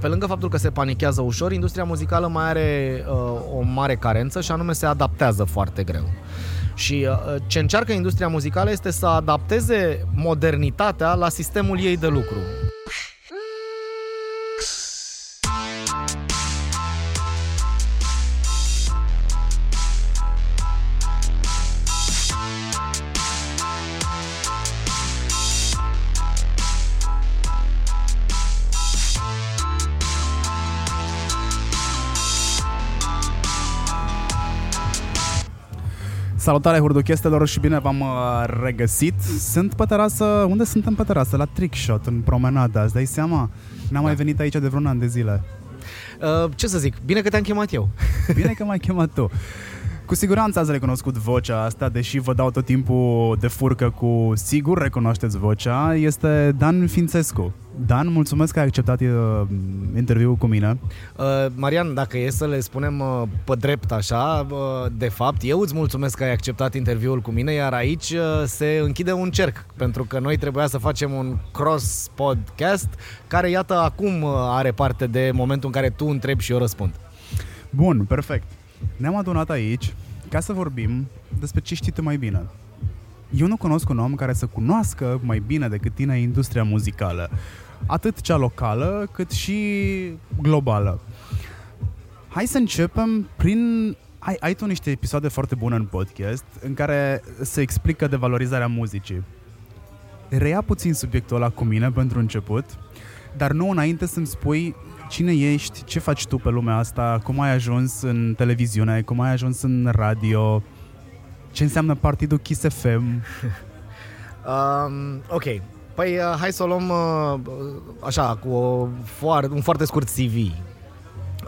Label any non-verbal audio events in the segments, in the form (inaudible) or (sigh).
pe lângă faptul că se panichează ușor, industria muzicală mai are uh, o mare carență și anume se adaptează foarte greu. Și uh, ce încearcă industria muzicală este să adapteze modernitatea la sistemul ei de lucru. Salutare hurduchestelor și bine v-am uh, regăsit. Sunt pe terasă, unde suntem pe terasă? La Trickshot, în promenada, îți dai seama? N-am da. mai venit aici de vreun an de zile. Uh, ce să zic, bine că te-am chemat eu. Bine că m-ai chemat tu. (laughs) Cu siguranță ați recunoscut vocea asta, deși vă dau tot timpul de furcă cu sigur recunoașteți vocea, este Dan Fințescu. Dan, mulțumesc că ai acceptat uh, interviul cu mine. Uh, Marian, dacă e să le spunem uh, pe drept așa, uh, de fapt, eu îți mulțumesc că ai acceptat interviul cu mine, iar aici uh, se închide un cerc, pentru că noi trebuia să facem un cross podcast, care iată acum uh, are parte de momentul în care tu întrebi și eu răspund. Bun, perfect. Ne-am adunat aici ca să vorbim despre ce știi tu mai bine. Eu nu cunosc un om care să cunoască mai bine decât tine industria muzicală, atât cea locală cât și globală. Hai să începem prin... Ai, ai tu niște episoade foarte bune în podcast în care se explică de valorizarea muzicii. Reia puțin subiectul ăla cu mine pentru început, dar nu înainte să-mi spui cine ești, ce faci tu pe lumea asta, cum ai ajuns în televiziune, cum ai ajuns în radio, ce înseamnă partidul Kiss FM. (laughs) um, ok, Păi uh, hai să o luăm uh, așa, cu o foar- un foarte scurt CV.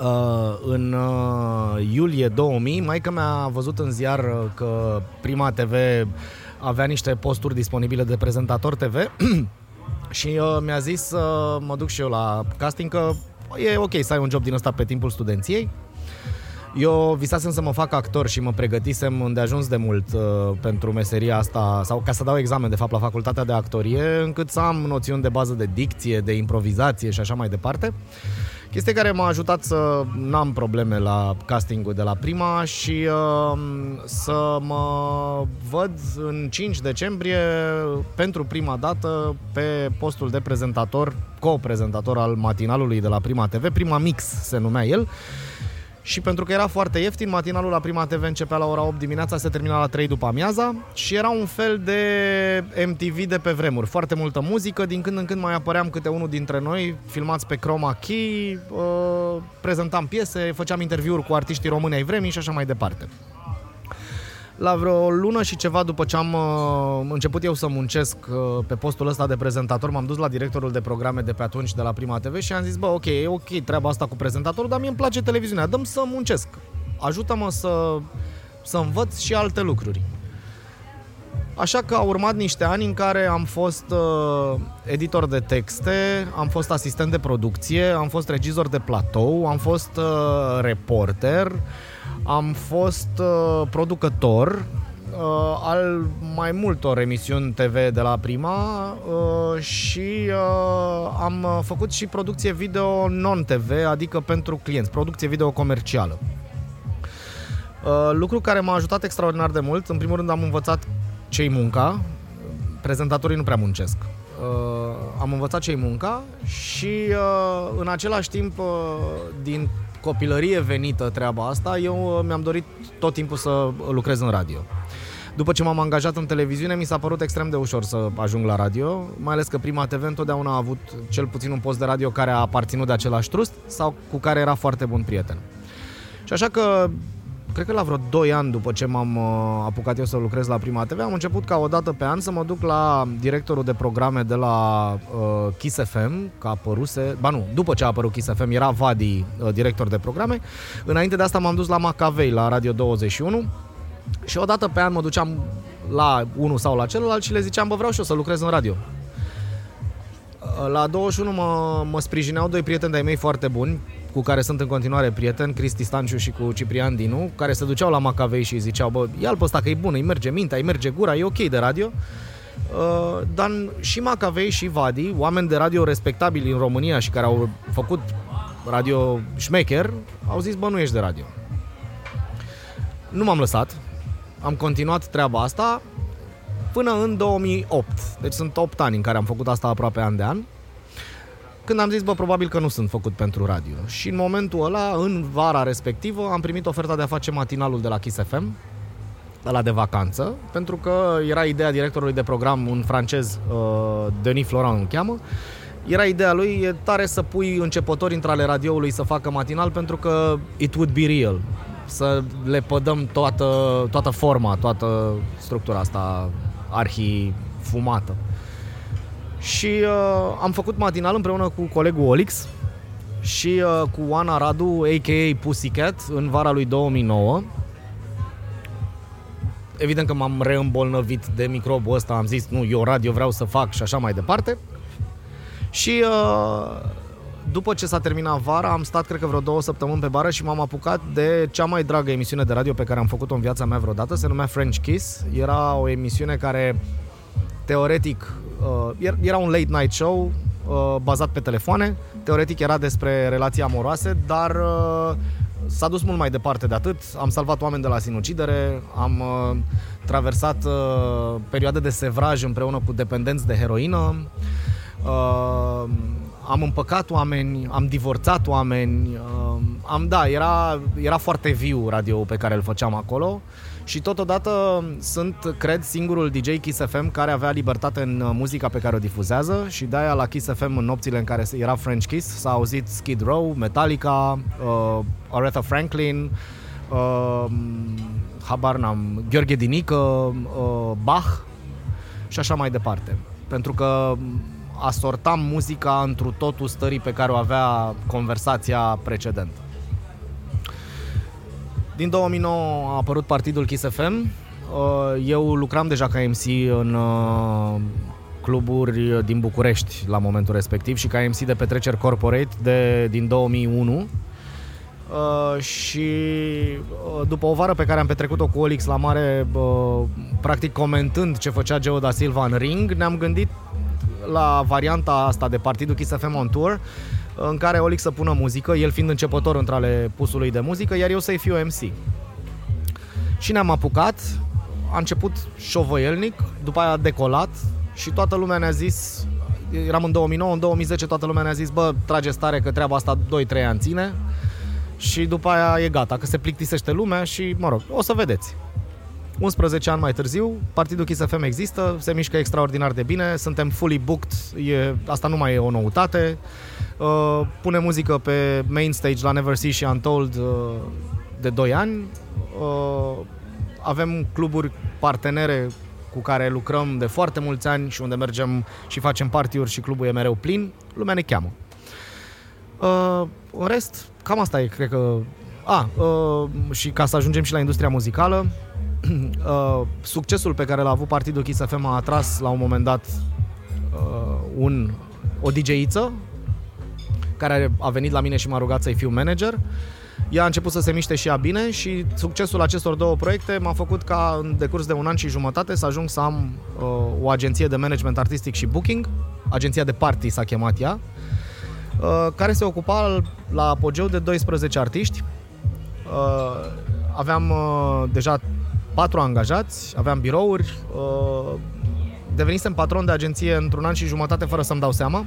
Uh, în uh, iulie 2000, maica mi-a văzut în ziar uh, că Prima TV avea niște posturi disponibile de prezentator TV (clears throat) și uh, mi-a zis să mă duc și eu la casting că e ok să ai un job din ăsta pe timpul studenției. Eu visasem să mă fac actor și mă pregătisem îndeajuns de mult uh, pentru meseria asta, sau ca să dau examen, de fapt, la facultatea de actorie, încât să am noțiuni de bază de dicție, de improvizație și așa mai departe. Chestie care m-a ajutat să n-am probleme la castingul de la prima și uh, să mă văd în 5 decembrie pentru prima dată pe postul de prezentator, co-prezentator al matinalului de la Prima TV, Prima Mix se numea el, și pentru că era foarte ieftin, matinalul la Prima TV începea la ora 8 dimineața, se termina la 3 după amiaza și era un fel de MTV de pe vremuri. Foarte multă muzică, din când în când mai apăream câte unul dintre noi, filmați pe Chroma Key, uh, prezentam piese, făceam interviuri cu artiștii români ai vremii și așa mai departe. La vreo lună și ceva după ce am uh, început eu să muncesc uh, pe postul ăsta de prezentator, m-am dus la directorul de programe de pe atunci de la Prima TV și am zis, bă, ok, e ok treaba asta cu prezentatorul, dar mie îmi place televiziunea, dăm să muncesc. Ajută-mă să, să învăț și alte lucruri. Așa că au urmat niște ani în care am fost uh, editor de texte, am fost asistent de producție, am fost regizor de platou, am fost uh, reporter, am fost uh, producător uh, al mai multor emisiuni TV de la Prima uh, și uh, am uh, făcut și producție video non-TV, adică pentru clienți, producție video comercială. Uh, lucru care m-a ajutat extraordinar de mult. În primul rând am învățat ce-i munca. Prezentatorii nu prea muncesc. Uh, am învățat ce-i munca și uh, în același timp, uh, din copilărie venită treaba asta, eu uh, mi-am dorit tot timpul să lucrez în radio. După ce m-am angajat în televiziune, mi s-a părut extrem de ușor să ajung la radio, mai ales că Prima TV întotdeauna a avut cel puțin un post de radio care a aparținut de același trust sau cu care era foarte bun prieten. Și așa că cred că la vreo 2 ani după ce m-am uh, apucat eu să lucrez la Prima TV, am început ca o dată pe an să mă duc la directorul de programe de la uh, Kiss FM, că a apăruse, ba nu, după ce a apărut Kiss FM, era Vadi uh, director de programe. Înainte de asta m-am dus la Macavei, la Radio 21, și o dată pe an mă duceam la unul sau la celălalt și le ziceam, bă, vreau și eu să lucrez în radio. Uh, La 21 mă, mă sprijineau doi prieteni de-ai mei foarte buni, cu care sunt în continuare prieteni, Cristi Stanciu și cu Ciprian Dinu, care se duceau la Macavei și ziceau, bă, ia-l pe ăsta că e bun, îi merge mintea, îi merge gura, e ok de radio. Uh, dar și Macavei și Vadi, oameni de radio respectabili în România și care au făcut radio șmecher, au zis, bă, nu ești de radio. Nu m-am lăsat, am continuat treaba asta până în 2008. Deci sunt 8 ani în care am făcut asta aproape an de an. Când am zis, bă, probabil că nu sunt făcut pentru radio. Și în momentul ăla, în vara respectivă, am primit oferta de a face matinalul de la Kiss FM, la de vacanță, pentru că era ideea directorului de program, un francez, uh, Denis Florent îl cheamă, era ideea lui, e tare să pui începători între ale radioului să facă matinal pentru că it would be real. Să le pădăm toată, toată forma, toată structura asta arhi-fumată. Și uh, am făcut matinal împreună cu colegul Olix și uh, cu Ana Radu, a.k.a. Pussycat, în vara lui 2009. Evident că m-am reîmbolnăvit de microbul ăsta, am zis, nu, eu radio vreau să fac și așa mai departe. Și uh, după ce s-a terminat vara, am stat, cred că vreo două săptămâni pe bară și m-am apucat de cea mai dragă emisiune de radio pe care am făcut-o în viața mea vreodată. Se numea French Kiss. Era o emisiune care, teoretic, uh, era un late night show uh, bazat pe telefoane. Teoretic era despre relații amoroase, dar uh, s-a dus mult mai departe de atât. Am salvat oameni de la sinucidere, am uh, traversat uh, perioade de sevraj împreună cu dependenți de heroină. Uh, am împăcat oameni, am divorțat oameni, uh, am, da, era, era foarte viu radio pe care îl făceam acolo și totodată sunt, cred, singurul DJ Kiss FM care avea libertate în uh, muzica pe care o difuzează și de-aia la Kiss FM în nopțile în care era French Kiss s-a auzit Skid Row, Metallica, uh, Aretha Franklin, uh, habar n-am, Gheorghe Dinică, uh, Bach și așa mai departe. Pentru că asortam muzica întru totul stării pe care o avea conversația precedentă. Din 2009 a apărut partidul Kiss FM. Uh, eu lucram deja ca MC în uh, cluburi din București la momentul respectiv și ca MC de petreceri corporate de, din 2001. Uh, și uh, după o vară pe care am petrecut-o cu Olix la mare, uh, practic comentând ce făcea Geo da Silva în ring, ne-am gândit la varianta asta de partidul Kiss FM on Tour, în care Olix să pună muzică, el fiind începător între ale pusului de muzică, iar eu să-i fiu MC. Și ne-am apucat, a început șovăielnic, după aia a decolat și toată lumea ne-a zis, eram în 2009, în 2010 toată lumea ne-a zis, bă, trage stare că treaba asta 2-3 ani ține și după aia e gata, că se plictisește lumea și, mă rog, o să vedeți. 11 ani mai târziu, Partidul Kiss FM există, se mișcă extraordinar de bine, suntem fully booked, e, asta nu mai e o noutate. Uh, pune muzică pe main stage la Never See și Untold uh, de 2 ani. Uh, avem cluburi partenere cu care lucrăm de foarte mulți ani și unde mergem și facem partiuri și clubul e mereu plin, lumea ne cheamă. Uh, în rest, cam asta e, cred că... A, uh, și ca să ajungem și la industria muzicală, (clears throat) uh, succesul pe care l-a avut partidul Kiss FM a atras la un moment dat uh, un, o DJ-iță care a venit la mine și m-a rugat să-i fiu manager. Ea a început să se miște și ea bine și succesul acestor două proiecte m-a făcut ca în decurs de un an și jumătate să ajung să am uh, o agenție de management artistic și booking, agenția de party s-a chemat ea, uh, care se ocupa la apogeu de 12 artiști. Uh, aveam uh, deja patru angajați, aveam birouri, uh, devenisem patron de agenție într-un an și jumătate fără să-mi dau seama.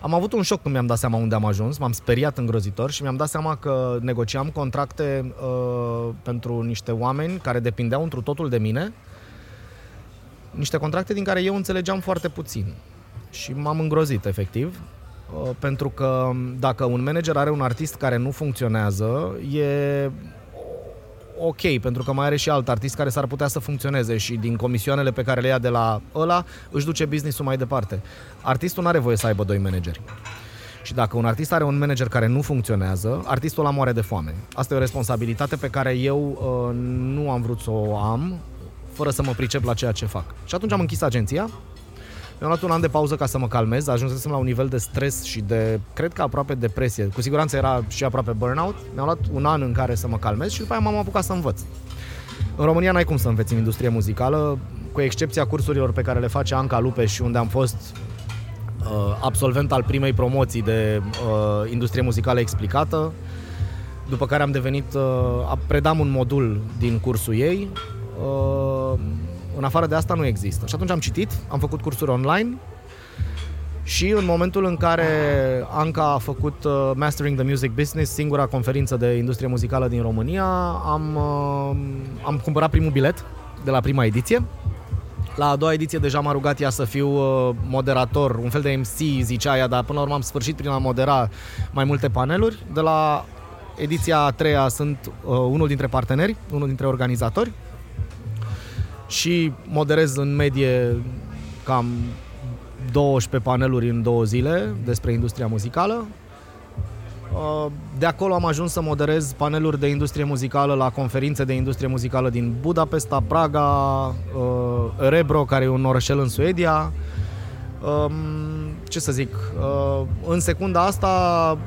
Am avut un șoc când mi-am dat seama unde am ajuns, m-am speriat îngrozitor și mi-am dat seama că negociam contracte uh, pentru niște oameni care depindeau într totul de mine, niște contracte din care eu înțelegeam foarte puțin. Și m-am îngrozit, efectiv, uh, pentru că dacă un manager are un artist care nu funcționează, e ok, pentru că mai are și alt artist care s-ar putea să funcționeze și din comisioanele pe care le ia de la ăla își duce business-ul mai departe. Artistul nu are voie să aibă doi manageri. Și dacă un artist are un manager care nu funcționează, artistul ăla moare de foame. Asta e o responsabilitate pe care eu uh, nu am vrut să o am fără să mă pricep la ceea ce fac. Și atunci am închis agenția mi-am luat un an de pauză ca să mă calmez, ajunsesem la un nivel de stres și de, cred că aproape depresie. Cu siguranță era și aproape burnout. Mi-am luat un an în care să mă calmez și după aia m-am apucat să învăț. În România n-ai cum să înveți în industrie muzicală, cu excepția cursurilor pe care le face Anca Lupe și unde am fost absolvent al primei promoții de uh, industrie muzicală explicată, după care am devenit, uh, predam un modul din cursul ei. Uh, în afară de asta nu există. Și atunci am citit, am făcut cursuri online și în momentul în care Anca a făcut uh, Mastering the Music Business, singura conferință de industrie muzicală din România, am, uh, am cumpărat primul bilet de la prima ediție. La a doua ediție deja m-a rugat ea să fiu uh, moderator, un fel de MC, zicea ea, dar până la urmă am sfârșit prin a modera mai multe paneluri. De la ediția a treia sunt uh, unul dintre parteneri, unul dintre organizatori și moderez în medie cam 12 paneluri în două zile despre industria muzicală. Uh, de acolo am ajuns să moderez paneluri de industrie muzicală la conferințe de industrie muzicală din Budapesta, Praga, uh, Rebro, care e un orășel în Suedia. Um, ce să zic, uh, în secunda asta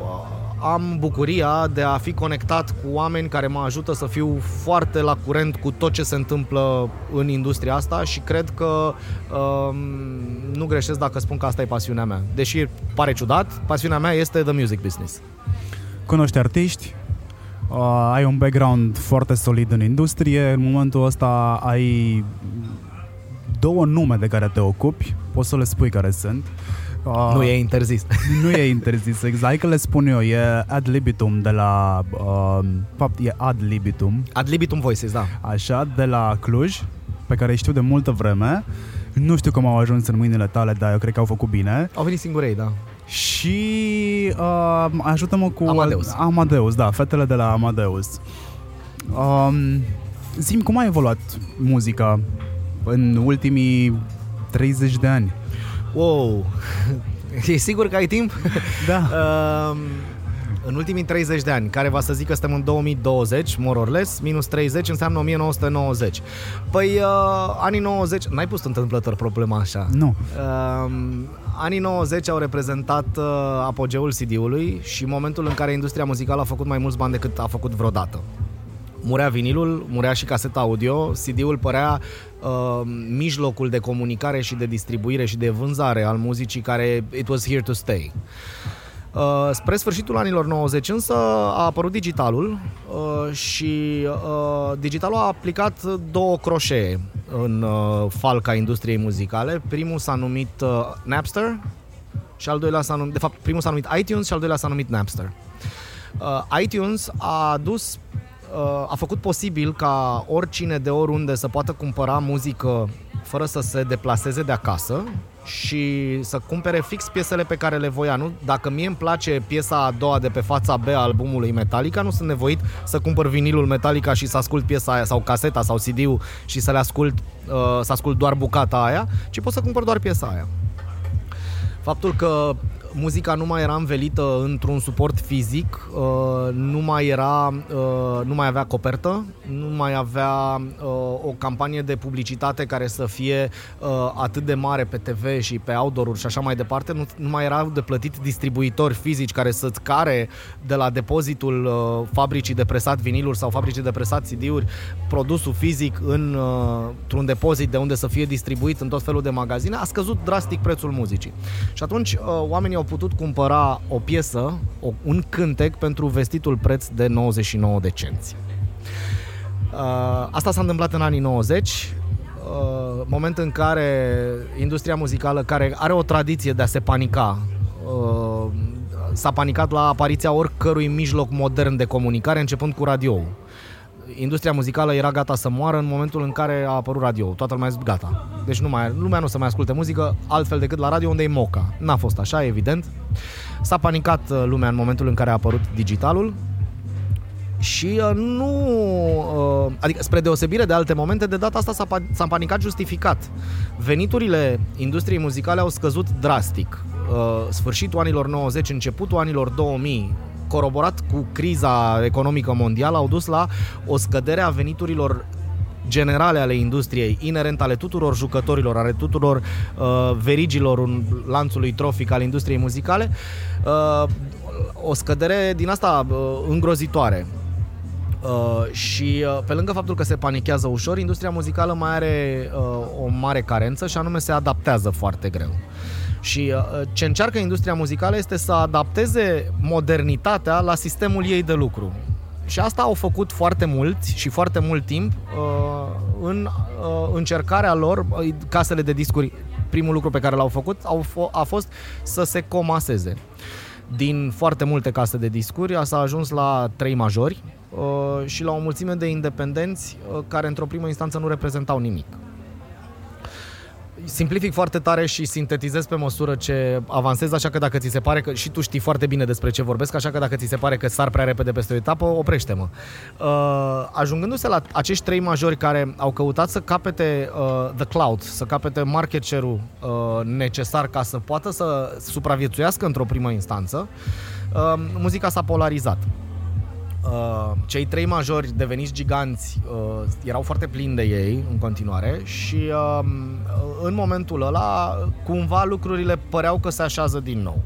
am bucuria de a fi conectat cu oameni care mă ajută să fiu foarte la curent cu tot ce se întâmplă în industria asta și cred că um, nu greșesc dacă spun că asta e pasiunea mea. Deși pare ciudat, pasiunea mea este the music business. Cunoști artiști, uh, ai un background foarte solid în industrie, în momentul ăsta ai două nume de care te ocupi, poți să le spui care sunt. Uh, nu e interzis. Nu e (laughs) interzis, exact că le spun eu, e ad libitum de la, uh, fapt e ad libitum. Ad libitum voices, da. Așa, de la Cluj, pe care știu de multă vreme. Nu știu cum au ajuns în mâinile tale, dar eu cred că au făcut bine. Au venit singurei, da. Și uh, ajută-mă cu... Amadeus. Amadeus, da, fetele de la Amadeus. Um, zim, cum a evoluat muzica în ultimii 30 de ani? Wow! (laughs) E sigur că ai timp? Da. (laughs) uh, în ultimii 30 de ani, care va să zic că suntem în 2020, more or less, minus 30 înseamnă 1990. Păi, uh, anii 90, n-ai pus întâmplător problema așa. Nu. Uh, anii 90 au reprezentat uh, apogeul CD-ului și momentul în care industria muzicală a făcut mai mulți bani decât a făcut vreodată murea vinilul, murea și caseta audio, CD-ul părea uh, mijlocul de comunicare și de distribuire și de vânzare al muzicii care it was here to stay. Uh, spre sfârșitul anilor 90 însă a apărut digitalul uh, și uh, digitalul a aplicat două croșee în uh, falca industriei muzicale. Primul s-a numit uh, Napster și al doilea s-a numit, de fapt primul s-a numit iTunes și al doilea s-a numit Napster. Uh, iTunes a adus a făcut posibil ca oricine de oriunde să poată cumpăra muzică fără să se deplaseze de acasă și să cumpere fix piesele pe care le voia. Nu? Dacă mie îmi place piesa a doua de pe fața B a albumului Metallica, nu sunt nevoit să cumpăr vinilul Metallica și să ascult piesa aia sau caseta sau CD-ul și să le ascult, uh, să ascult doar bucata aia, ci pot să cumpăr doar piesa aia. Faptul că muzica nu mai era învelită într-un suport fizic, uh, nu mai era, uh, nu mai avea copertă, nu mai avea uh, o campanie de publicitate care să fie atât de mare pe TV și pe outdoor-uri și așa mai departe, nu, nu mai erau de plătit distribuitori fizici care să-ți care de la depozitul fabricii de presat viniluri sau fabricii de presat CD-uri produsul fizic în, într-un depozit de unde să fie distribuit în tot felul de magazine, a scăzut drastic prețul muzicii. Și atunci oamenii au putut cumpăra o piesă, o, un cântec pentru vestitul preț de 99 de cenți. Uh, asta s-a întâmplat în anii 90, uh, moment în care industria muzicală, care are o tradiție de a se panica, uh, s-a panicat la apariția oricărui mijloc modern de comunicare, începând cu radio industria muzicală era gata să moară în momentul în care a apărut radio. Toată lumea a zis gata. Deci nu mai, lumea nu o să mai asculte muzică altfel decât la radio unde e moca. N-a fost așa, evident. S-a panicat uh, lumea în momentul în care a apărut digitalul și uh, nu, uh, adică spre deosebire de alte momente, de data asta s-a, s-a panicat justificat. Veniturile industriei muzicale au scăzut drastic. Sfârșitul anilor 90, începutul anilor 2000, coroborat cu criza economică mondială, au dus la o scădere a veniturilor generale ale industriei, inerent ale tuturor jucătorilor, ale tuturor uh, verigilor un lanțului trofic al industriei muzicale, uh, o scădere din asta uh, îngrozitoare. Uh, și uh, pe lângă faptul că se panichează ușor, industria muzicală mai are uh, o mare carență și anume se adaptează foarte greu. Și uh, ce încearcă industria muzicală este să adapteze modernitatea la sistemul ei de lucru. Și asta au făcut foarte mulți și foarte mult timp uh, în uh, încercarea lor, uh, casele de discuri, primul lucru pe care l-au făcut au f- a fost să se comaseze. Din foarte multe case de discuri s-a ajuns la trei majori uh, și la o mulțime de independenți uh, care într-o primă instanță nu reprezentau nimic simplific foarte tare și sintetizez pe măsură ce avansez, așa că dacă ți se pare că și tu știi foarte bine despre ce vorbesc, așa că dacă ți se pare că sar prea repede peste o etapă, oprește-mă. Uh, ajungându-se la acești trei majori care au căutat să capete uh, the cloud, să capete market share-ul uh, necesar ca să poată să supraviețuiască într-o primă instanță, uh, muzica s-a polarizat. Uh, cei trei majori deveniți giganți uh, erau foarte plini de ei în continuare și uh, în momentul ăla cumva lucrurile păreau că se așează din nou.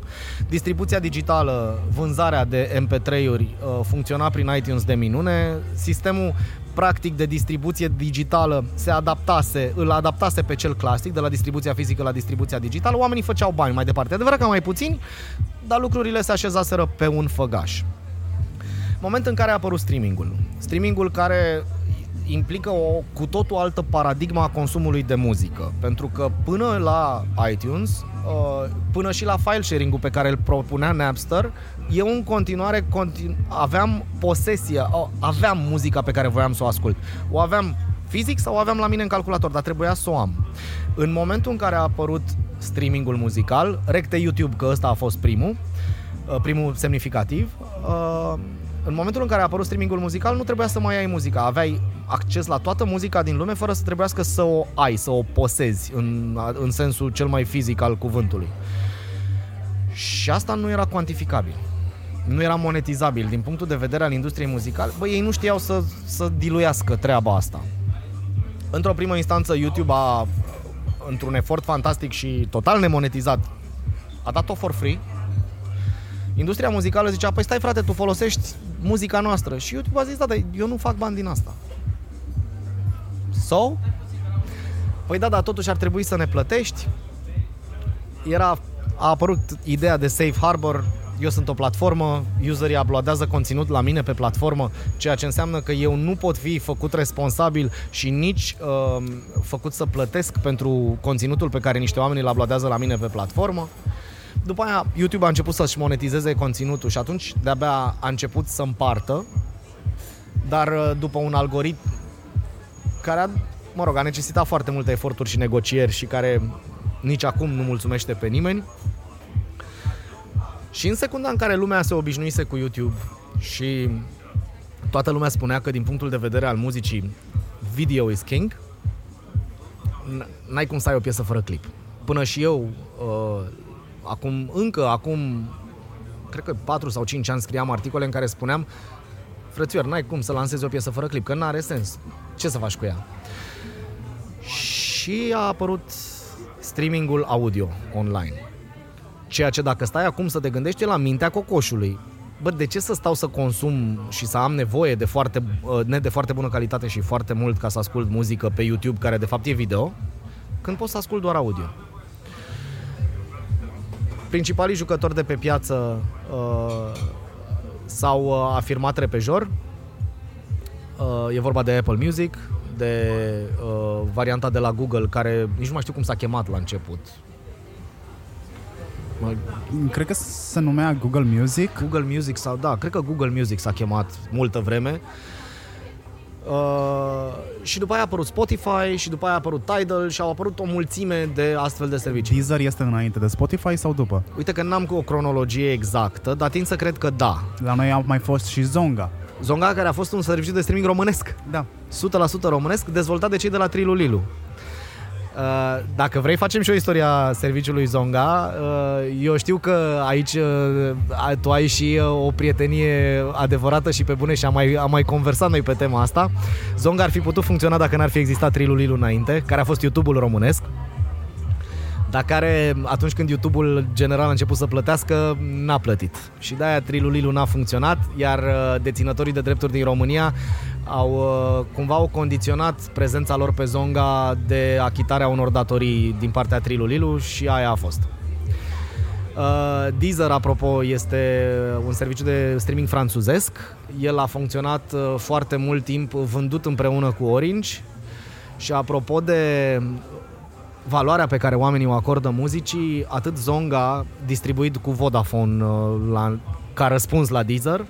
Distribuția digitală, vânzarea de MP3-uri uh, funcționa prin iTunes de minune, sistemul practic de distribuție digitală se adaptase, îl adaptase pe cel clasic, de la distribuția fizică la distribuția digitală, oamenii făceau bani mai departe. Adevărat că mai puțini, dar lucrurile se așezaseră pe un făgaș moment în care a apărut streamingul. Streamingul care implică o cu totul altă paradigma a consumului de muzică. Pentru că până la iTunes, uh, până și la file sharing-ul pe care îl propunea Napster, eu în continuare continu- aveam posesia, aveam muzica pe care voiam să o ascult. O aveam fizic sau o aveam la mine în calculator, dar trebuia să o am. În momentul în care a apărut streamingul muzical, recte YouTube, că ăsta a fost primul, uh, primul semnificativ, uh, în momentul în care a apărut streamingul muzical, nu trebuia să mai ai muzica. Aveai acces la toată muzica din lume fără să trebuiască să o ai, să o posezi în, în sensul cel mai fizic al cuvântului. Și asta nu era cuantificabil. Nu era monetizabil din punctul de vedere al industriei muzicale. Băi, ei nu știau să, să diluiască treaba asta. Într-o primă instanță, YouTube a, într-un efort fantastic și total nemonetizat, a dat-o for free. Industria muzicală zicea, păi stai frate, tu folosești muzica noastră. Și YouTube a zis, da, dar eu nu fac bani din asta. So? Păi da, dar totuși ar trebui să ne plătești. Era, a apărut ideea de Safe Harbor, eu sunt o platformă, userii uploadează conținut la mine pe platformă, ceea ce înseamnă că eu nu pot fi făcut responsabil și nici uh, făcut să plătesc pentru conținutul pe care niște oameni îl uploadează la mine pe platformă. După aia, YouTube a început să-și monetizeze conținutul și atunci de-abia a început să împartă, dar uh, după un algoritm care a, mă rog, a necesitat foarte multe eforturi și negocieri și care nici acum nu mulțumește pe nimeni. Și în secunda în care lumea se obișnuise cu YouTube și toată lumea spunea că din punctul de vedere al muzicii video is king, n-ai cum să ai o piesă fără clip. Până și eu uh, acum, încă acum, cred că 4 sau 5 ani scriam articole în care spuneam frățioar, n-ai cum să lansezi o piesă fără clip, că n-are sens. Ce să faci cu ea? Și a apărut streamingul audio online. Ceea ce dacă stai acum să te gândești e la mintea cocoșului. Bă, de ce să stau să consum și să am nevoie de foarte, uh, net de foarte bună calitate și foarte mult ca să ascult muzică pe YouTube, care de fapt e video, când pot să ascult doar audio? Principalii jucători de pe piață uh, s-au uh, afirmat repejor. Uh, e vorba de Apple Music, de uh, varianta de la Google, care nici nu mai știu cum s-a chemat la început. Cred că se numea Google Music. Google Music sau da, cred că Google Music s-a chemat multă vreme. Uh, Uh, și după aia a apărut Spotify și după aia a apărut Tidal și au apărut o mulțime de astfel de servicii. Deezer este înainte de Spotify sau după? Uite că n-am cu o cronologie exactă, dar tind să cred că da. La noi a mai fost și Zonga. Zonga care a fost un serviciu de streaming românesc. Da. 100% românesc, dezvoltat de cei de la Trilu Lilu. Uh, dacă vrei, facem și o istoria serviciului Zonga. Uh, eu știu că aici uh, tu ai și o prietenie adevărată și pe bune și am mai, am mai conversat noi pe tema asta. Zonga ar fi putut funcționa dacă n-ar fi existat Trilul înainte, care a fost YouTube-ul românesc dar care atunci când YouTube-ul general a început să plătească, n-a plătit. Și de-aia Trilulilu n-a funcționat, iar deținătorii de drepturi din România au uh, cumva au condiționat prezența lor pe Zonga de achitarea unor datorii din partea Trilulilu și aia a fost. Uh, Deezer, apropo, este un serviciu de streaming franțuzesc. El a funcționat uh, foarte mult timp vândut împreună cu Orange. Și apropo de valoarea pe care oamenii o acordă muzicii, atât Zonga, distribuit cu Vodafone uh, la, ca răspuns la Deezer,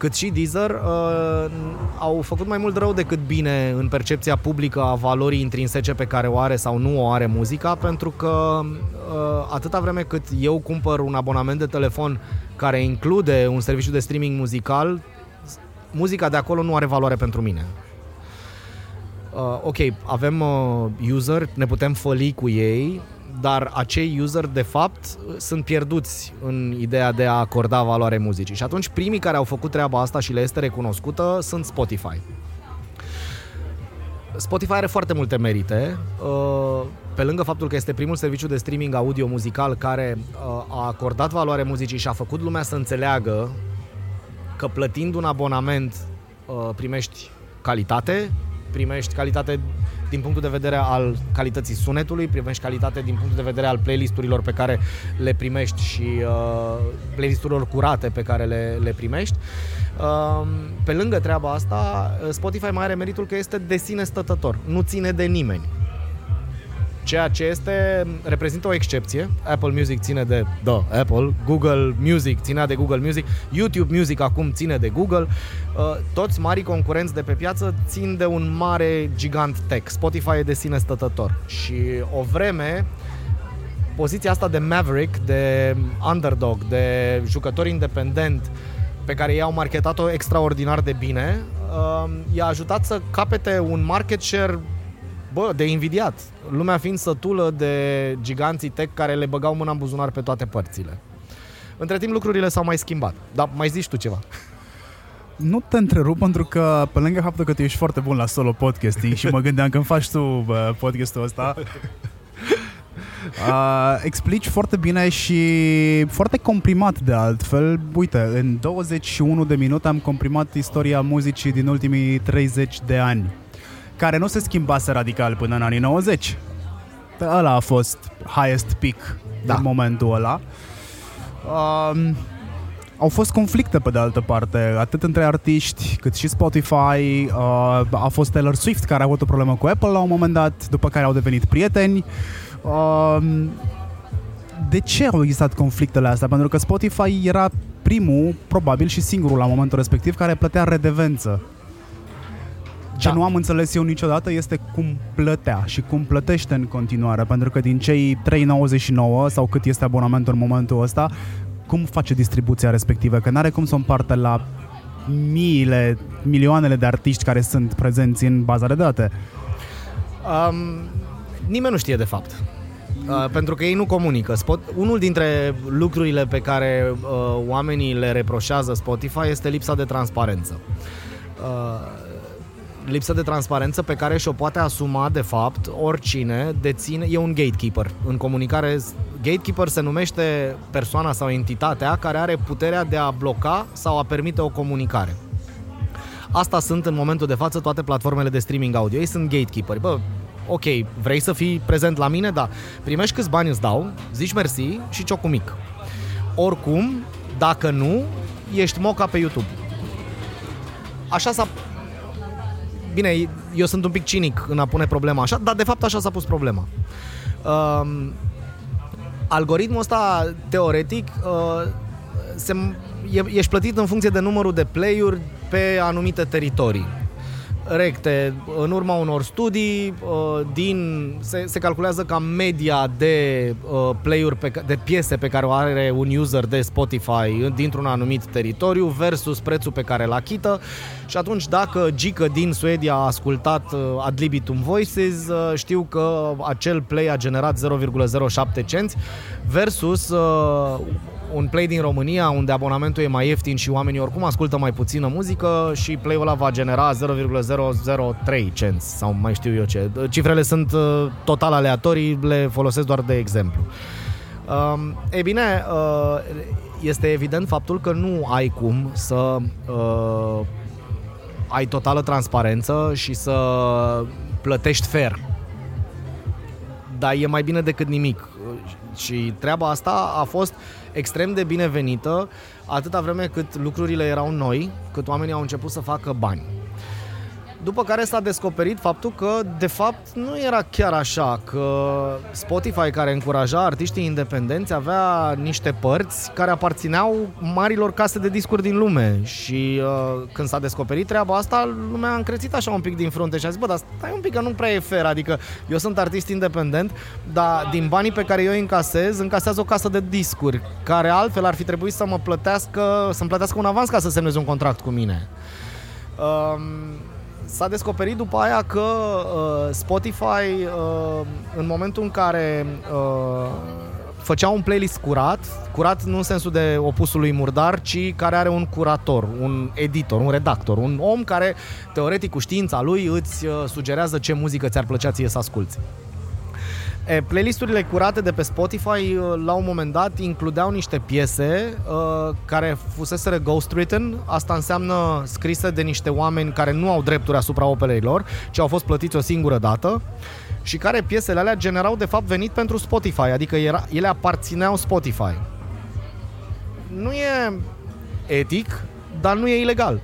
cât și Deezer uh, au făcut mai mult rău decât bine în percepția publică a valorii intrinsece pe care o are sau nu o are muzica, pentru că uh, atâta vreme cât eu cumpăr un abonament de telefon care include un serviciu de streaming muzical, muzica de acolo nu are valoare pentru mine. Uh, ok, avem uh, user, ne putem făli cu ei, dar acei user de fapt sunt pierduți în ideea de a acorda valoare muzicii. Și atunci primii care au făcut treaba asta și le este recunoscută sunt Spotify. Spotify are foarte multe merite, uh, pe lângă faptul că este primul serviciu de streaming audio-muzical care uh, a acordat valoare muzicii și a făcut lumea să înțeleagă că plătind un abonament uh, primești calitate, primești calitate din punctul de vedere al calității sunetului, primești calitate din punctul de vedere al playlisturilor pe care le primești și uh, playlisturilor curate pe care le, le primești. Uh, pe lângă treaba asta, Spotify mai are meritul că este de sine stătător, nu ține de nimeni ceea ce este, reprezintă o excepție. Apple Music ține de da, Apple, Google Music ținea de Google Music, YouTube Music acum ține de Google. Uh, toți mari concurenți de pe piață țin de un mare gigant tech. Spotify e de sine stătător. Și o vreme poziția asta de maverick, de underdog, de jucător independent pe care i-au marketat-o extraordinar de bine, uh, i-a ajutat să capete un market share bă, de invidiat. Lumea fiind sătulă de giganții tech care le băgau mâna în buzunar pe toate părțile. Între timp lucrurile s-au mai schimbat. Dar mai zici tu ceva. Nu te întrerup pentru că pe lângă faptul că tu ești foarte bun la solo podcasting și mă gândeam când faci tu bă, podcastul ăsta Uh, explici foarte bine și foarte comprimat de altfel. Uite, în 21 de minute am comprimat istoria muzicii din ultimii 30 de ani care nu se schimbase radical până în anii 90. Ăla a fost highest peak da. în momentul ăla. Um, au fost conflicte pe de altă parte, atât între artiști cât și Spotify. Uh, a fost Taylor Swift care a avut o problemă cu Apple la un moment dat, după care au devenit prieteni. Uh, de ce au existat conflictele astea? Pentru că Spotify era primul, probabil și singurul la momentul respectiv, care plătea redevență ce da. nu am înțeles eu niciodată este cum plătea și cum plătește în continuare, pentru că din cei 3,99 sau cât este abonamentul în momentul ăsta, cum face distribuția respectivă? Că n-are cum să o împartă la miile, milioanele de artiști care sunt prezenți în baza de date. Um, nimeni nu știe de fapt. Uh, pentru că ei nu comunică. Spot, unul dintre lucrurile pe care uh, oamenii le reproșează Spotify este lipsa de transparență. Uh, lipsă de transparență pe care și-o poate asuma, de fapt, oricine deține, e un gatekeeper. În comunicare, gatekeeper se numește persoana sau entitatea care are puterea de a bloca sau a permite o comunicare. Asta sunt în momentul de față toate platformele de streaming audio. Ei sunt gatekeeper. Bă, ok, vrei să fii prezent la mine? Da. Primești câți bani îți dau, zici mersi și ciocu mic. Oricum, dacă nu, ești moca pe YouTube. Așa s-a bine, eu sunt un pic cinic în a pune problema așa, dar de fapt așa s-a pus problema. Uh, algoritmul ăsta, teoretic, uh, se, e, ești plătit în funcție de numărul de play-uri pe anumite teritorii recte în urma unor studii uh, din se, se calculează ca media de uh, play-uri pe, de piese pe care o are un user de Spotify dintr-un anumit teritoriu versus prețul pe care îl achită. Și atunci dacă Gică din Suedia a ascultat uh, Ad libitum Voices știu că acel play a generat 0,07 cenți versus un play din România unde abonamentul e mai ieftin și oamenii oricum ascultă mai puțină muzică și play-ul ăla va genera 0,003 cenți sau mai știu eu ce. Cifrele sunt uh, total aleatorii, le folosesc doar de exemplu. Um, e bine, uh, este evident faptul că nu ai cum să uh, ai totală transparență și să plătești fair. Dar e mai bine decât nimic Și treaba asta a fost extrem de binevenită atâta vreme cât lucrurile erau noi, cât oamenii au început să facă bani. După care s-a descoperit faptul că, de fapt, nu era chiar așa, că Spotify, care încuraja artiștii independenți, avea niște părți care aparțineau marilor case de discuri din lume. Și uh, când s-a descoperit treaba asta, lumea a încrețit așa un pic din frunte și a zis, bă, dar stai un pic că nu prea e fair, adică eu sunt artist independent, dar din banii pe care eu îi încasez, încasează o casă de discuri, care altfel ar fi trebuit să mă plătească, să-mi plătească un avans ca să semneze un contract cu mine. Um, S-a descoperit după aia că uh, Spotify, uh, în momentul în care uh, făcea un playlist curat, curat nu în sensul de opusul lui murdar, ci care are un curator, un editor, un redactor, un om care, teoretic, cu știința lui, îți uh, sugerează ce muzică ți-ar plăcea ție să asculti. E, playlisturile curate de pe Spotify uh, la un moment dat includeau niște piese uh, care fuseseră ghostwritten, asta înseamnă scrise de niște oameni care nu au drepturi asupra operei lor, ci au fost plătiți o singură dată și care piesele alea generau de fapt venit pentru Spotify, adică era, ele aparțineau Spotify. Nu e etic, dar nu e ilegal.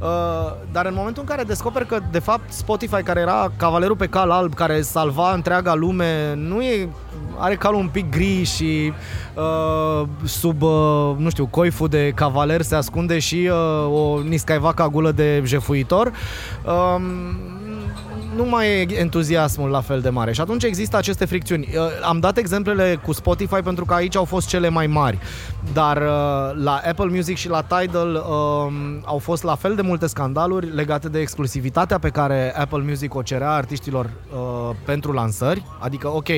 Uh, dar în momentul în care descoperi că, de fapt, Spotify, care era cavalerul pe cal alb, care salva întreaga lume, nu e are calul un pic gri și uh, sub, uh, nu știu, coiful de cavaler se ascunde și uh, o niscaivaca gulă de jefuitor. Uh, nu mai e entuziasmul la fel de mare și atunci există aceste fricțiuni. Uh, am dat exemplele cu Spotify pentru că aici au fost cele mai mari, dar uh, la Apple Music și la Tidal um, au fost la fel de multe scandaluri legate de exclusivitatea pe care Apple Music o cerea artiștilor uh, pentru lansări, adică ok,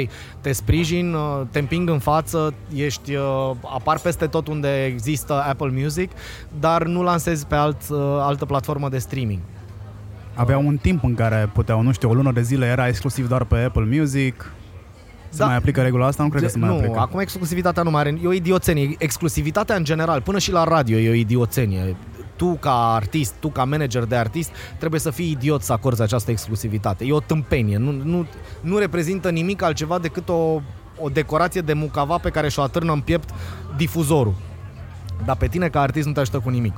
te sprijin, te împing în față, ești, apar peste tot unde există Apple Music, dar nu lansezi pe alt, altă platformă de streaming. Aveau un timp în care puteau, nu știu, o lună de zile era exclusiv doar pe Apple Music. Se da. mai aplică regula asta? Nu cred că se mai nu, aplică. acum exclusivitatea nu mai are. E o idioțenie. Exclusivitatea în general, până și la radio, e o idioțenie. Tu ca artist, tu ca manager de artist, trebuie să fii idiot să acorzi această exclusivitate. E o tâmpenie. Nu, nu, nu reprezintă nimic altceva decât o, o decorație de mucava pe care și-o atârnă în piept difuzorul. Dar pe tine ca artist nu te ajută cu nimic.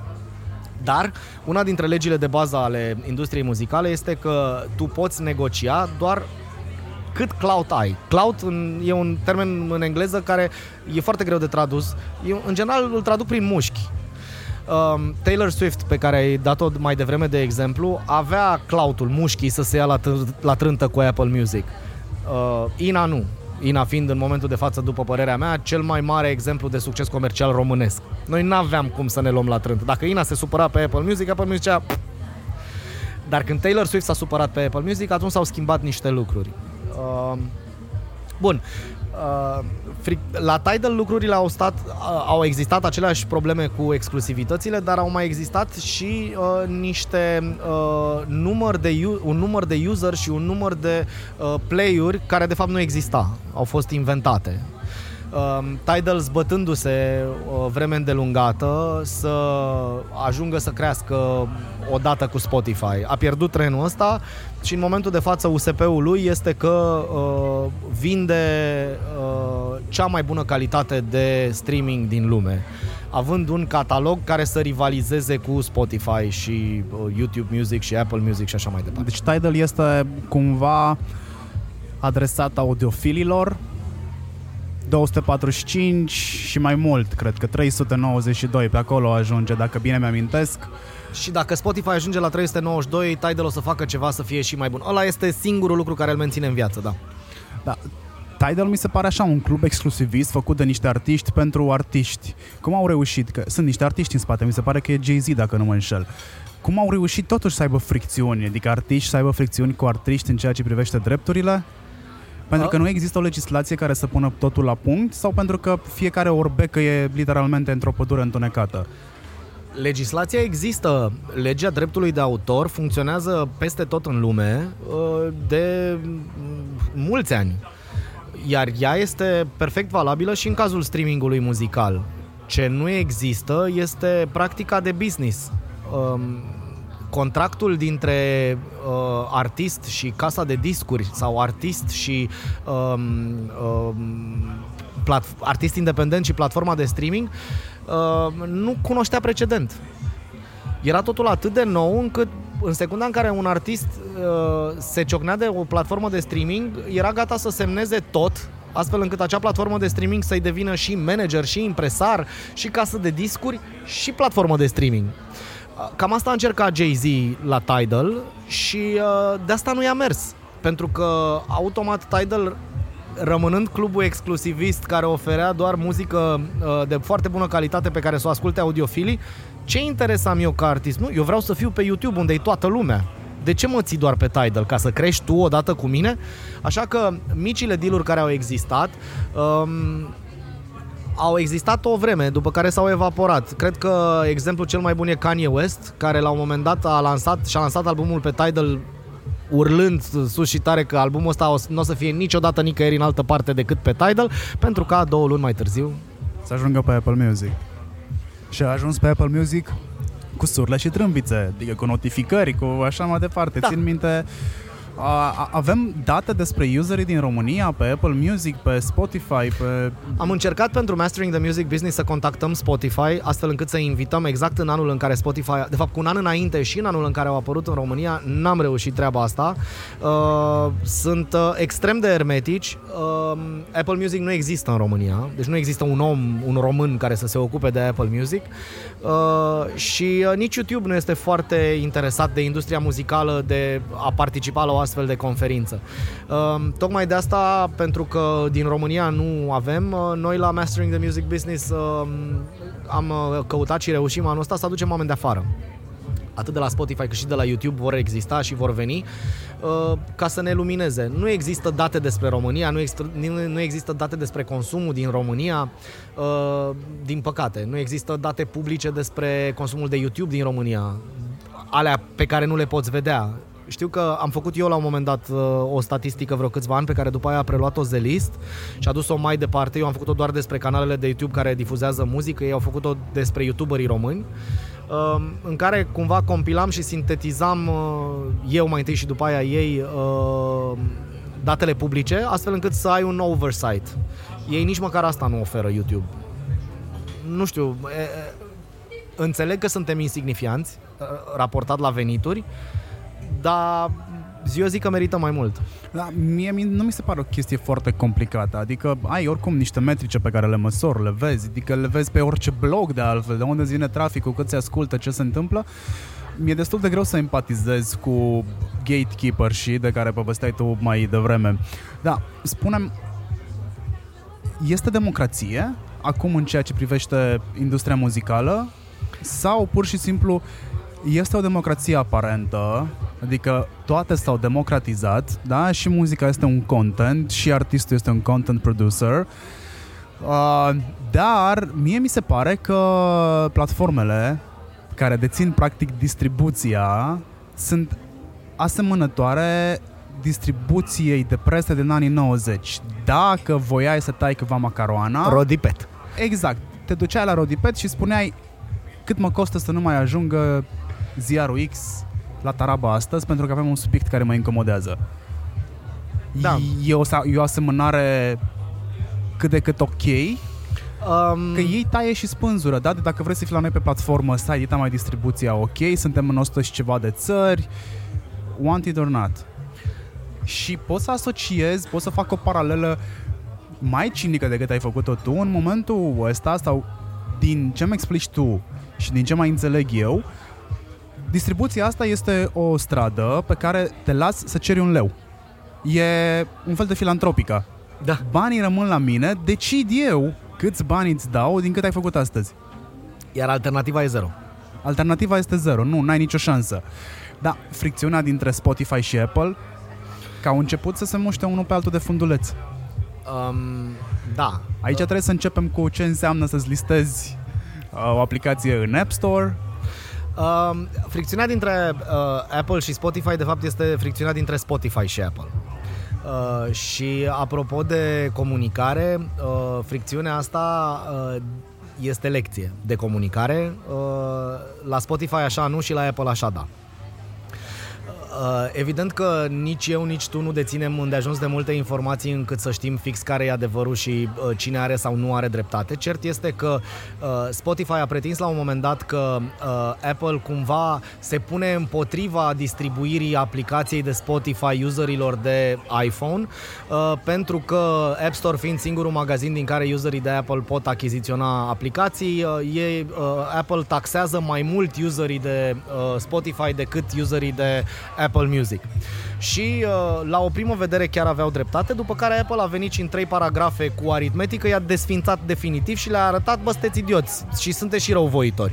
Dar una dintre legile de bază ale industriei muzicale este că tu poți negocia doar cât cloud ai. Cloud e un termen în engleză care e foarte greu de tradus. Eu, în general îl traduc prin mușchi. Um, Taylor Swift, pe care ai dat-o mai devreme de exemplu, avea cloud-ul, mușchii să se ia la, t- la trântă cu Apple Music. Uh, Ina nu. Ina fiind în momentul de față, după părerea mea, cel mai mare exemplu de succes comercial românesc. Noi n-aveam cum să ne luăm la trânt. Dacă Ina se supăra pe Apple Music, Apple Music zicea... Dar când Taylor Swift s-a supărat pe Apple Music, atunci s-au schimbat niște lucruri. Uh, bun. Uh, la Tidal lucrurile au stat, uh, au existat aceleași probleme cu exclusivitățile, dar au mai existat și uh, niște uh, număr de un număr de user și un număr de uh, play-uri care de fapt nu exista, au fost inventate. Uh, Tidal zbătându-se uh, vreme îndelungată să ajungă să crească odată cu Spotify. A pierdut trenul ăsta și în momentul de față USP-ul lui este că uh, vinde uh, cea mai bună calitate de streaming din lume având un catalog care să rivalizeze cu Spotify și uh, YouTube Music și Apple Music și așa mai departe. Deci Tidal este cumva adresat audiofililor 245 și mai mult, cred că 392 pe acolo ajunge, dacă bine mi-amintesc. Și dacă Spotify ajunge la 392, Tidal o să facă ceva să fie și mai bun. Ăla este singurul lucru care îl menține în viață, da. Da. Tidal mi se pare așa un club exclusivist făcut de niște artiști pentru artiști. Cum au reușit? Că sunt niște artiști în spate, mi se pare că e Jay-Z dacă nu mă înșel. Cum au reușit totuși să aibă fricțiuni, adică artiști să aibă fricțiuni cu artiști în ceea ce privește drepturile? Pentru că nu există o legislație care să pună totul la punct sau pentru că fiecare orbecă e literalmente într-o pădure întunecată? Legislația există. Legea dreptului de autor funcționează peste tot în lume uh, de mulți ani. Iar ea este perfect valabilă și în cazul streamingului muzical. Ce nu există este practica de business. Um, contractul dintre uh, artist și casa de discuri sau artist și um, um, plat- artist independent și platforma de streaming uh, nu cunoștea precedent. Era totul atât de nou încât în secunda în care un artist uh, se ciocnea de o platformă de streaming, era gata să semneze tot astfel încât acea platformă de streaming să-i devină și manager, și impresar, și casă de discuri, și platformă de streaming. Cam asta a încercat Jay-Z la Tidal și uh, de asta nu i-a mers. Pentru că automat Tidal rămânând clubul exclusivist care oferea doar muzică uh, de foarte bună calitate pe care să o asculte audiofilii, ce interes am eu ca artist? Nu, eu vreau să fiu pe YouTube unde e toată lumea. De ce mă ții doar pe Tidal? Ca să crești tu odată cu mine? Așa că micile dealuri care au existat um, au existat o vreme, după care s-au evaporat. Cred că exemplul cel mai bun e Kanye West, care la un moment dat a lansat și-a lansat albumul pe Tidal urlând sus și tare că albumul ăsta nu o să fie niciodată nicăieri în altă parte decât pe Tidal, pentru ca două luni mai târziu să ajungă pe Apple Music. Și a ajuns pe Apple Music cu surle și trâmbițe, adică cu notificări, cu așa mai departe. Da. Țin minte a, avem date despre userii din România pe Apple Music, pe Spotify, pe... Am încercat pentru Mastering the Music Business să contactăm Spotify, astfel încât să invităm exact în anul în care Spotify, de fapt cu un an înainte și în anul în care au apărut în România, n-am reușit treaba asta. Uh, sunt uh, extrem de hermetici. Uh, Apple Music nu există în România, deci nu există un om, un român care să se ocupe de Apple Music. Uh, și uh, nici YouTube nu este foarte interesat de industria muzicală, de a participa la o astfel de conferință. Uh, tocmai de asta, pentru că din România nu avem, uh, noi la Mastering the Music Business uh, am uh, căutat și reușim anul ăsta să aducem oameni de afară atât de la Spotify cât și de la YouTube vor exista și vor veni uh, ca să ne lumineze. Nu există date despre România, nu există, nu există date despre consumul din România, uh, din păcate. Nu există date publice despre consumul de YouTube din România, alea pe care nu le poți vedea. Știu că am făcut eu la un moment dat uh, o statistică vreo câțiva ani pe care după aia a preluat-o Zelist și a dus-o mai departe. Eu am făcut-o doar despre canalele de YouTube care difuzează muzică, ei au făcut-o despre youtuberii români Um, în care cumva compilam și sintetizam uh, eu mai întâi și după aia ei uh, datele publice, astfel încât să ai un oversight. Ei nici măcar asta nu oferă YouTube. Nu știu, înțeleg că suntem insignifianți uh, raportat la venituri, dar eu zic că merită mai mult. Da, mie nu mi se pare o chestie foarte complicată, adică ai oricum niște metrice pe care le măsori, le vezi, adică le vezi pe orice blog de altfel, de unde vine traficul, cât se ascultă, ce se întâmplă. Mi-e destul de greu să empatizez cu gatekeeper și de care povesteai tu mai devreme. Da, spunem, este democrație acum în ceea ce privește industria muzicală sau pur și simplu este o democrație aparentă, adică toate s-au democratizat, da? Și muzica este un content și artistul este un content producer. Uh, dar mie mi se pare că platformele care dețin practic distribuția sunt asemănătoare distribuției de prese din anii 90. Dacă voiai să tai câva macaroana... Rodipet. Exact. Te duceai la Rodipet și spuneai cât mă costă să nu mai ajungă ziarul X la Taraba astăzi pentru că avem un subiect care mă incomodează. Da. E o, e o asemănare cât de cât ok, Um, că ei taie și spânzură, da? De dacă vrei să fii la noi pe platformă, să ai mai distribuția ok, suntem în 100 și ceva de țări, wanted or not. Și poți să asociezi, poți să fac o paralelă mai cinică decât ai făcut-o tu în momentul ăsta sau din ce mi explici tu și din ce mai înțeleg eu, Distribuția asta este o stradă pe care te las să ceri un leu. E un fel de filantropică. Da. Banii rămân la mine, decid eu câți bani îți dau din cât ai făcut astăzi. Iar alternativa e zero. Alternativa este zero, nu, n-ai nicio șansă. Da, fricțiunea dintre Spotify și Apple, că au început să se muște unul pe altul de funduleț. Um, da. Aici trebuie să începem cu ce înseamnă să-ți listezi uh, o aplicație în App Store, Uh, fricțiunea dintre uh, Apple și Spotify, de fapt, este fricțiunea dintre Spotify și Apple. Uh, și apropo de comunicare, uh, fricțiunea asta uh, este lecție de comunicare. Uh, la Spotify așa nu și la Apple așa da. Evident că nici eu, nici tu nu deținem îndeajuns de multe informații încât să știm fix care e adevărul și uh, cine are sau nu are dreptate. Cert este că uh, Spotify a pretins la un moment dat că Apple cumva se pune împotriva distribuirii aplicației de Spotify userilor de iPhone pentru că App Store fiind singurul magazin din care userii de Apple pot achiziționa aplicații, ei, Apple taxează mai mult userii de Spotify decât userii de Apple Music. Și uh, la o primă vedere chiar aveau dreptate, după care Apple a venit și în trei paragrafe cu aritmetică, i-a desfințat definitiv și le-a arătat, bă, sunteți idioți și sunteți și răuvoitori.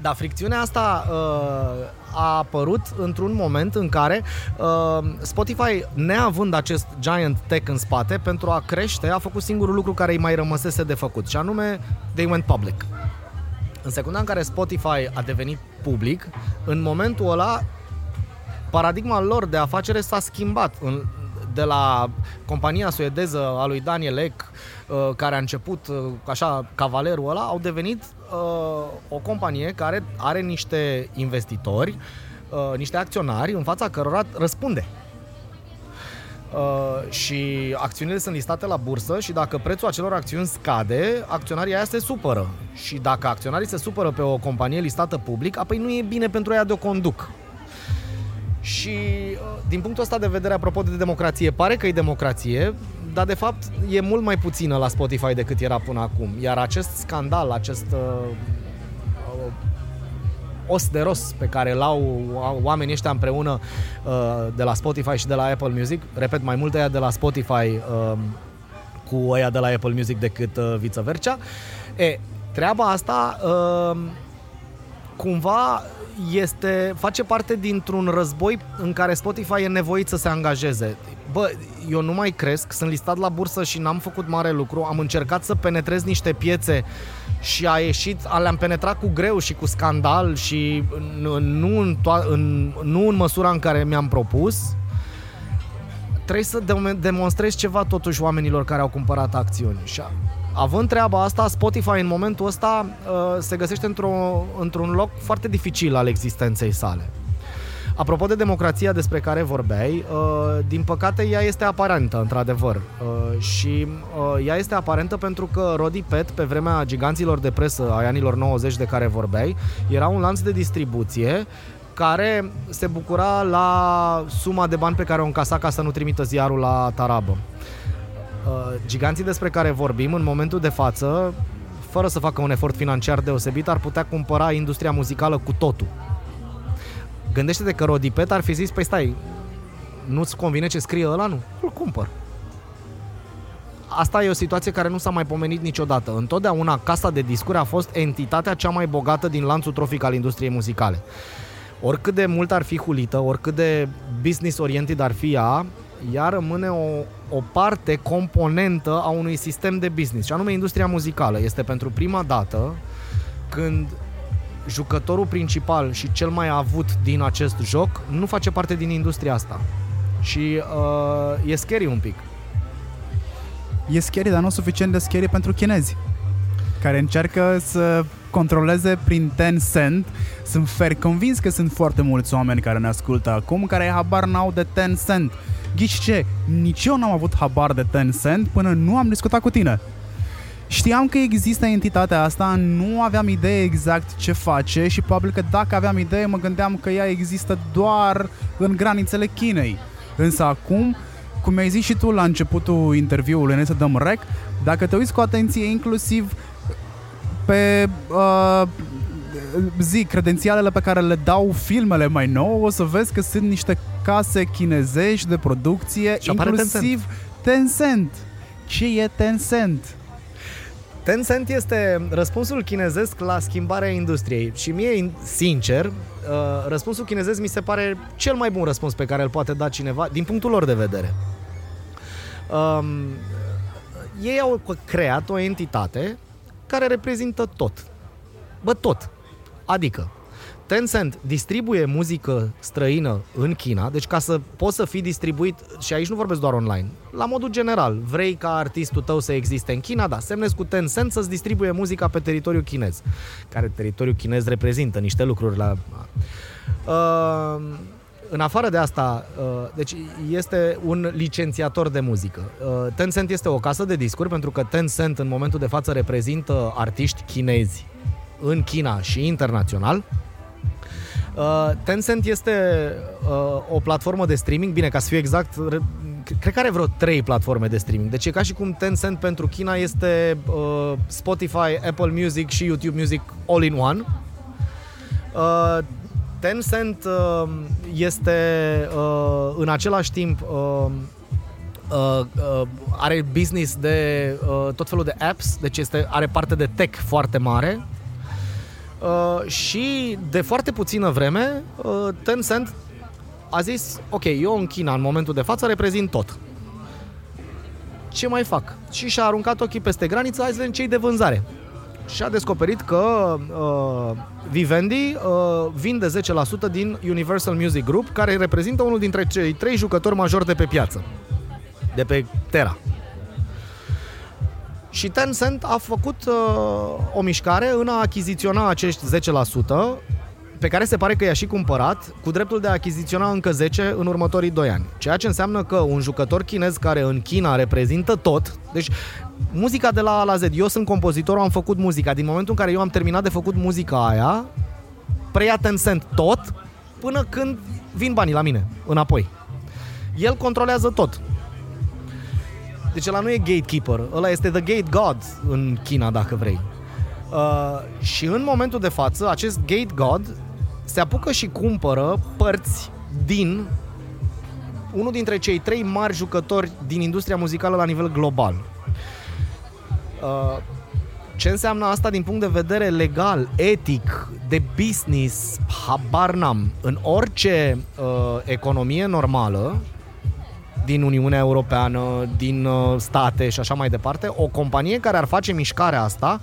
Dar fricțiunea asta uh, a apărut într-un moment în care uh, Spotify, neavând acest giant tech în spate, pentru a crește, a făcut singurul lucru care îi mai rămăsese de făcut, și anume, they went public. În secunda în care Spotify a devenit public, în momentul ăla paradigma lor de afacere s-a schimbat. În, de la compania suedeză a lui Daniel Ek, uh, care a început uh, așa cavalerul ăla, au devenit uh, o companie care are niște investitori, niște acționari în fața cărora răspunde. Uh, și acțiunile sunt listate la bursă și dacă prețul acelor acțiuni scade, acționarii aia se supără. Și dacă acționarii se supără pe o companie listată public, apoi nu e bine pentru ea de o conduc. Și uh, din punctul ăsta de vedere, apropo de democrație, pare că e democrație, dar de fapt e mult mai puțină la Spotify decât era până acum. Iar acest scandal, acest uh, uh, os de ros pe care l-au oamenii ăștia împreună uh, de la Spotify și de la Apple Music, repet, mai mult ăia de la Spotify uh, cu ăia de la Apple Music decât uh, viceversa, e, treaba asta uh, cumva este, face parte dintr-un război în care Spotify e nevoit să se angajeze. Bă, eu nu mai cresc, sunt listat la bursă și n-am făcut mare lucru, am încercat să penetrez niște piețe și a ieșit, le-am penetrat cu greu și cu scandal și nu în, to- în, nu în măsura în care mi-am propus. Trebuie să demonstrez ceva totuși oamenilor care au cumpărat acțiuni. Și având treaba asta, Spotify în momentul ăsta uh, se găsește într-o, într-un loc foarte dificil al existenței sale. Apropo de democrația despre care vorbeai, uh, din păcate ea este aparentă, într-adevăr. Uh, și uh, ea este aparentă pentru că Rodi Pet, pe vremea giganților de presă ai anilor 90 de care vorbeai, era un lanț de distribuție care se bucura la suma de bani pe care o încasa ca să nu trimită ziarul la tarabă. Uh, giganții despre care vorbim în momentul de față, fără să facă un efort financiar deosebit, ar putea cumpăra industria muzicală cu totul. Gândește-te că Rodipet ar fi zis, păi stai, nu-ți convine ce scrie ăla? Nu, îl cumpăr. Asta e o situație care nu s-a mai pomenit niciodată. Întotdeauna casa de discuri a fost entitatea cea mai bogată din lanțul trofic al industriei muzicale. Oricât de mult ar fi hulită, oricât de business oriented ar fi ea, ea rămâne o, o parte componentă a unui sistem de business, și anume industria muzicală. Este pentru prima dată când jucătorul principal și cel mai avut din acest joc nu face parte din industria asta. Și uh, e scary un pic. E scary, dar nu suficient de scary pentru chinezi care încearcă să controleze prin Tencent. Sunt fer convins că sunt foarte mulți oameni care ne ascultă acum care habar n-au de Tencent. Ghici ce? Nici eu n-am avut habar de Tencent până nu am discutat cu tine. Știam că există entitatea asta, nu aveam idee exact ce face și probabil că dacă aveam idee mă gândeam că ea există doar în granițele Chinei. Însă acum, cum ai zis și tu la începutul interviului, ne să dăm rec, dacă te uiți cu atenție inclusiv pe uh, zi, credențialele pe care le dau filmele mai nou, o să vezi că sunt niște case chinezești de producție, și inclusiv Tencent. Tencent. Ce e Tencent? Tencent este răspunsul chinezesc la schimbarea industriei și mie, sincer, uh, răspunsul chinezesc mi se pare cel mai bun răspuns pe care îl poate da cineva din punctul lor de vedere. Um, ei au creat o entitate care reprezintă tot. Bă, tot. Adică, Tencent distribuie muzică străină în China, deci ca să poți să fii distribuit, și aici nu vorbesc doar online, la modul general, vrei ca artistul tău să existe în China, da, semnezi cu Tencent să-ți distribuie muzica pe teritoriul chinez, care teritoriul chinez reprezintă niște lucruri la... Uh, în afară de asta, uh, deci este un licențiator de muzică. Uh, Tencent este o casă de discuri pentru că Tencent în momentul de față reprezintă artiști chinezi în China și internațional. Uh, Tencent este uh, o platformă de streaming, bine, ca să fiu exact, re- cred că are vreo trei platforme de streaming. Deci e ca și cum Tencent pentru China este uh, Spotify, Apple Music și YouTube Music all in one. Uh, Tencent uh, este uh, în același timp uh, uh, uh, are business de uh, tot felul de apps, deci este, are parte de tech foarte mare uh, și de foarte puțină vreme uh, Tencent a zis, ok, eu în China în momentul de față reprezint tot. Ce mai fac? Și și-a aruncat ochii peste graniță, hai să vedem ce de vânzare. Și a descoperit că uh, Vivendi uh, vinde 10% din Universal Music Group, care reprezintă unul dintre cei trei jucători majori de pe piață, de pe Terra. Și Tencent a făcut uh, o mișcare în a achiziționa acești 10% pe care se pare că i-a și cumpărat, cu dreptul de a achiziționa încă 10 în următorii 2 ani. Ceea ce înseamnă că un jucător chinez care în China reprezintă tot, deci muzica de la A la Z, eu sunt compozitorul, am făcut muzica. Din momentul în care eu am terminat de făcut muzica aia, preia Tencent tot până când vin banii la mine, înapoi. El controlează tot. Deci ăla nu e gatekeeper, ăla este the gate god în China, dacă vrei. Uh, și în momentul de față, acest gate god se apucă și cumpără părți din unul dintre cei trei mari jucători din industria muzicală la nivel global. Uh, ce înseamnă asta din punct de vedere legal, etic, de business, habar n-am. În orice uh, economie normală, din Uniunea Europeană, din uh, state și așa mai departe, o companie care ar face mișcarea asta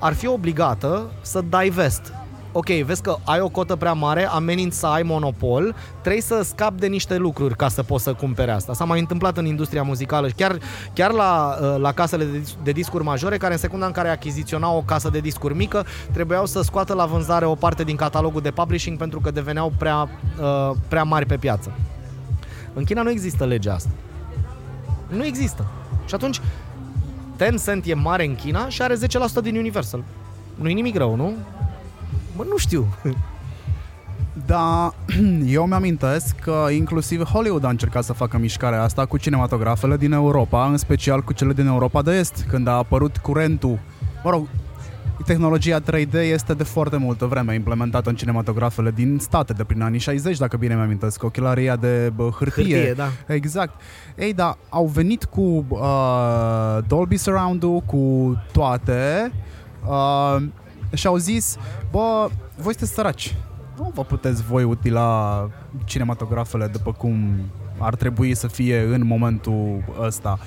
ar fi obligată să divest. Ok, vezi că ai o cotă prea mare, ameninți să ai monopol, trebuie să scapi de niște lucruri ca să poți să cumpere asta. S-a mai întâmplat în industria muzicală, chiar, chiar la, uh, la casele de, de discuri majore, care în secunda în care achiziționau o casă de discuri mică, trebuiau să scoată la vânzare o parte din catalogul de publishing pentru că deveneau prea, uh, prea mari pe piață. În China nu există legea asta. Nu există. Și atunci, Tencent e mare în China și are 10% din Universal. Nu-i nimic rău, nu? Mă, nu știu. Da, (clears throat) eu mi-amintesc că inclusiv Hollywood a încercat să facă mișcarea asta cu cinematografele din Europa, în special cu cele din Europa de Est, când a apărut curentul, mă rog, tehnologia 3D este de foarte multă vreme implementată în cinematografele din state, de prin anii 60, dacă bine mi-amintesc, ochelaria de bă, hârtie. Hârtie, da. Exact. Ei, da, au venit cu uh, Dolby Surround-ul, cu toate uh, și au zis, bă, voi sunteți săraci. Nu vă puteți voi utila cinematografele după cum ar trebui să fie în momentul ăsta.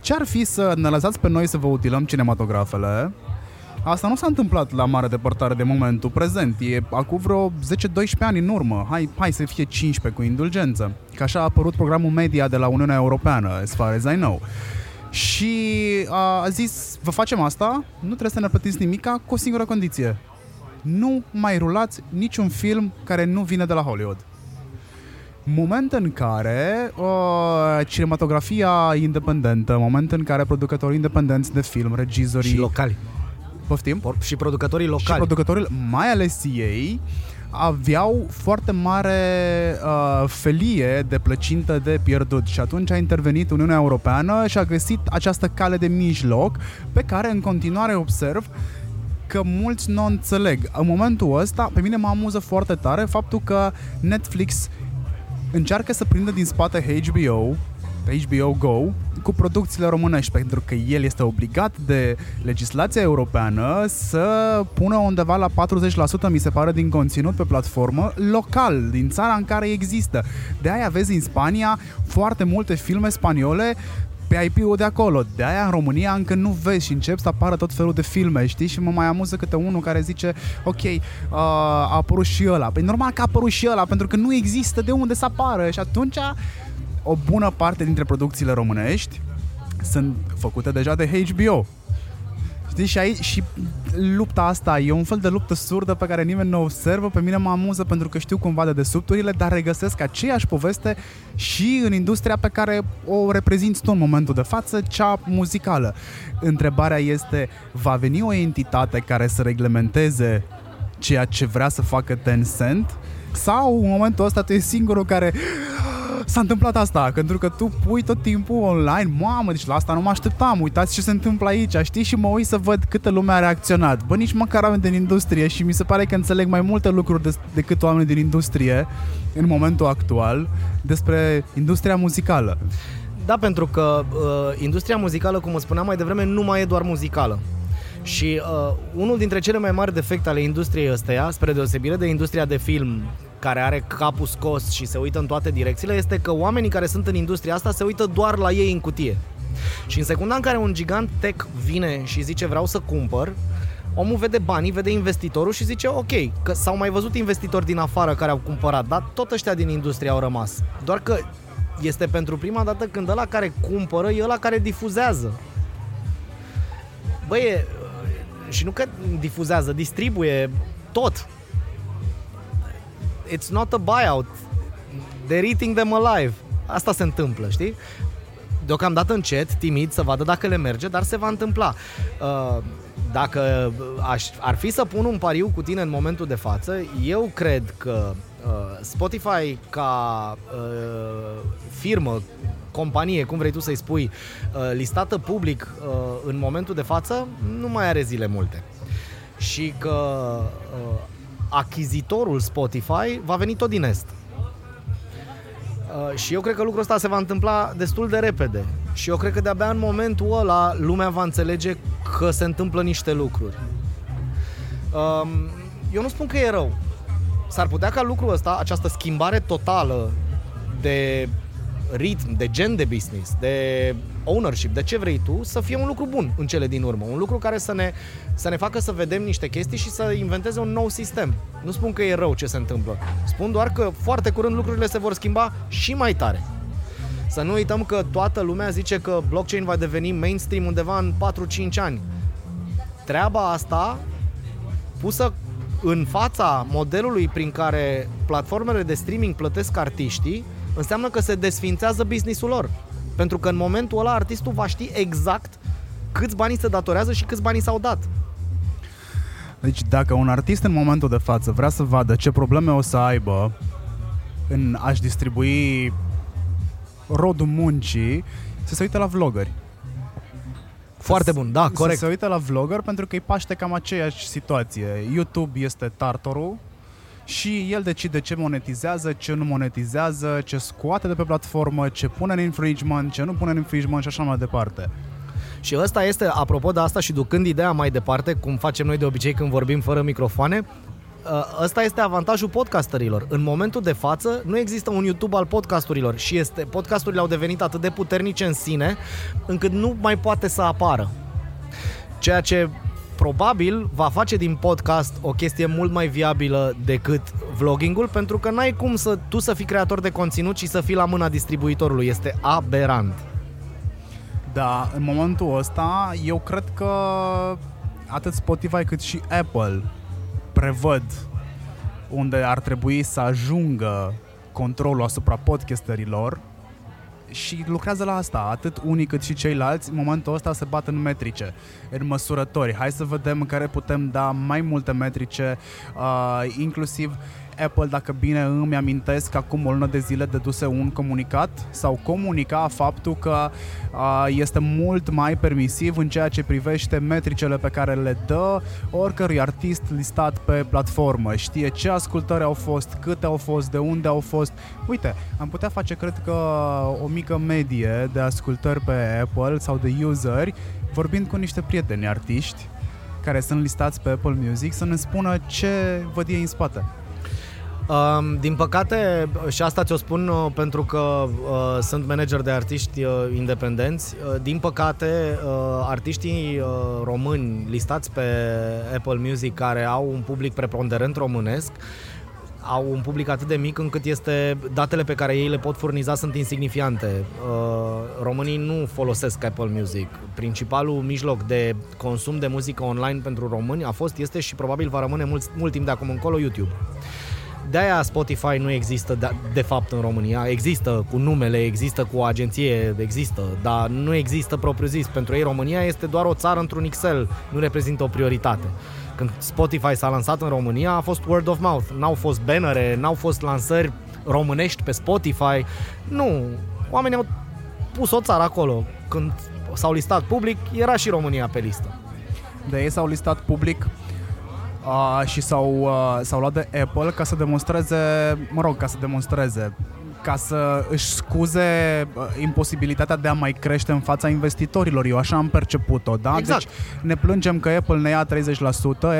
Ce ar fi să ne lăsați pe noi să vă utilăm cinematografele Asta nu s-a întâmplat la mare depărtare de momentul prezent. E acum vreo 10-12 ani în urmă. Hai, hai să fie 15 cu indulgență. Că așa a apărut programul media de la Uniunea Europeană, as far as I know. Și a zis, vă facem asta, nu trebuie să ne plătiți nimica, cu o singură condiție. Nu mai rulați niciun film care nu vine de la Hollywood moment în care uh, cinematografia independentă, moment în care producătorii independenți de film, regizorii... Și locali. Poftim? Și producătorii locali. Și producătorii, mai ales ei, aveau foarte mare uh, felie de plăcintă de pierdut și atunci a intervenit Uniunea Europeană și a găsit această cale de mijloc pe care în continuare observ că mulți nu înțeleg. În momentul ăsta, pe mine mă amuză foarte tare faptul că Netflix încearcă să prindă din spate HBO pe HBO Go cu producțiile românești, pentru că el este obligat de legislația europeană să pună undeva la 40% mi se pare din conținut pe platformă local, din țara în care există. De aia vezi în Spania foarte multe filme spaniole pe IP-ul de acolo. De aia în România încă nu vezi și încep să apară tot felul de filme, știi? Și mă mai amuză câte unul care zice, ok, uh, a apărut și ăla. Păi normal că a apărut și ăla, pentru că nu există de unde să apară și atunci o bună parte dintre producțiile românești sunt făcute deja de HBO. Știi, și, aici, și lupta asta e un fel de luptă surdă pe care nimeni nu o observă. Pe mine mă amuză pentru că știu cumva de desubturile, dar regăsesc aceeași poveste și în industria pe care o reprezinți tu în momentul de față, cea muzicală. Întrebarea este, va veni o entitate care să reglementeze ceea ce vrea să facă Tencent? Sau în momentul ăsta tu ești singurul care s-a întâmplat asta, pentru că tu pui tot timpul online, mamă, deci la asta nu mă așteptam, uitați ce se întâmplă aici, știi, și mă uit să văd câtă lume a reacționat. Bă, nici măcar oameni din industrie și mi se pare că înțeleg mai multe lucruri de- decât oameni din industrie în momentul actual despre industria muzicală. Da, pentru că uh, industria muzicală, cum îți spuneam mai devreme, nu mai e doar muzicală. Și uh, unul dintre cele mai mari defecte ale industriei ăsteia, spre deosebire de industria de film, care are capul scos și se uită în toate direcțiile, este că oamenii care sunt în industria asta se uită doar la ei în cutie. Și în secunda în care un gigant tech vine și zice vreau să cumpăr, omul vede banii, vede investitorul și zice ok, că s-au mai văzut investitori din afară care au cumpărat, dar tot ăștia din industrie au rămas. Doar că este pentru prima dată când ăla care cumpără e ăla care difuzează. Băi, e, și nu că difuzează, distribuie tot. It's not a buyout. They're eating them alive. Asta se întâmplă, știi? Deocamdată încet, timid, să vadă dacă le merge, dar se va întâmpla. Uh, Dacă aș, ar fi să pun un pariu cu tine în momentul de față, eu cred că uh, Spotify ca uh, firmă, companie, cum vrei tu să-i spui, uh, listată public uh, în momentul de față, nu mai are zile multe. Și că uh, achizitorul Spotify va veni tot din Est. Uh, și eu cred că lucrul ăsta se va întâmpla destul de repede. Și eu cred că de-abia în momentul ăla lumea va înțelege că se întâmplă niște lucruri. Um, eu nu spun că e rău. S-ar putea ca lucrul ăsta, această schimbare totală de ritm, de gen de business, de ownership, de ce vrei tu, să fie un lucru bun în cele din urmă. Un lucru care să ne, să ne facă să vedem niște chestii și să inventeze un nou sistem. Nu spun că e rău ce se întâmplă. Spun doar că foarte curând lucrurile se vor schimba și mai tare. Să nu uităm că toată lumea zice că blockchain va deveni mainstream undeva în 4-5 ani. Treaba asta pusă în fața modelului prin care platformele de streaming plătesc artiștii, înseamnă că se desfințează businessul lor. Pentru că în momentul ăla artistul va ști exact câți bani se datorează și câți bani s-au dat. Deci dacă un artist în momentul de față vrea să vadă ce probleme o să aibă în a-și distribui rodul muncii, să se uite la vloggeri. Foarte bun, da, corect. Să se uite la vlogger pentru că îi paște cam aceeași situație. YouTube este tartorul și el decide ce monetizează, ce nu monetizează, ce scoate de pe platformă, ce pune în infringement, ce nu pune în infringement și așa mai departe. Și ăsta este, apropo de asta și ducând ideea mai departe, cum facem noi de obicei când vorbim fără microfoane, ăsta este avantajul podcasterilor. În momentul de față nu există un YouTube al podcasturilor și este, podcasturile au devenit atât de puternice în sine încât nu mai poate să apară. Ceea ce probabil va face din podcast o chestie mult mai viabilă decât vloggingul, pentru că n-ai cum să tu să fii creator de conținut și să fii la mâna distribuitorului. Este aberant. Da, în momentul ăsta, eu cred că atât Spotify cât și Apple prevăd unde ar trebui să ajungă controlul asupra podcasterilor și lucrează la asta. Atât unii cât și ceilalți, în momentul ăsta se bat în metrice, în măsurători. Hai să vedem în care putem da mai multe metrice, uh, inclusiv Apple, dacă bine îmi amintesc, acum o lună de zile deduse un comunicat sau comunica faptul că uh, este mult mai permisiv în ceea ce privește metricele pe care le dă oricărui artist listat pe platformă. Știe ce ascultări au fost, câte au fost, de unde au fost. Uite, am putea face, cred că, o mică medie de ascultări pe Apple sau de useri, vorbind cu niște prieteni artiști care sunt listați pe Apple Music să ne spună ce văd ei în spate. Um, din păcate, și asta ți-o spun uh, pentru că uh, sunt manager de artiști uh, independenți, uh, din păcate, uh, artiștii uh, români listați pe Apple Music care au un public preponderent românesc au un public atât de mic încât este datele pe care ei le pot furniza sunt insignifiante. Uh, românii nu folosesc Apple Music. Principalul mijloc de consum de muzică online pentru români a fost, este și probabil va rămâne mult, mult timp de acum încolo YouTube. De-aia Spotify nu există de, de fapt în România. Există cu numele, există cu o agenție, există, dar nu există propriu zis. Pentru ei România este doar o țară într-un Excel, nu reprezintă o prioritate. Când Spotify s-a lansat în România a fost word of mouth. N-au fost bannere, n-au fost lansări românești pe Spotify. Nu, oamenii au pus o țară acolo. Când s-au listat public, era și România pe listă. De ei s-au listat public uh, și s-au, uh, s-au luat de Apple ca să demonstreze, mă rog, ca să demonstreze, ca să își scuze uh, imposibilitatea de a mai crește în fața investitorilor. Eu așa am perceput-o, da? Exact. Deci ne plângem că Apple ne ia 30%,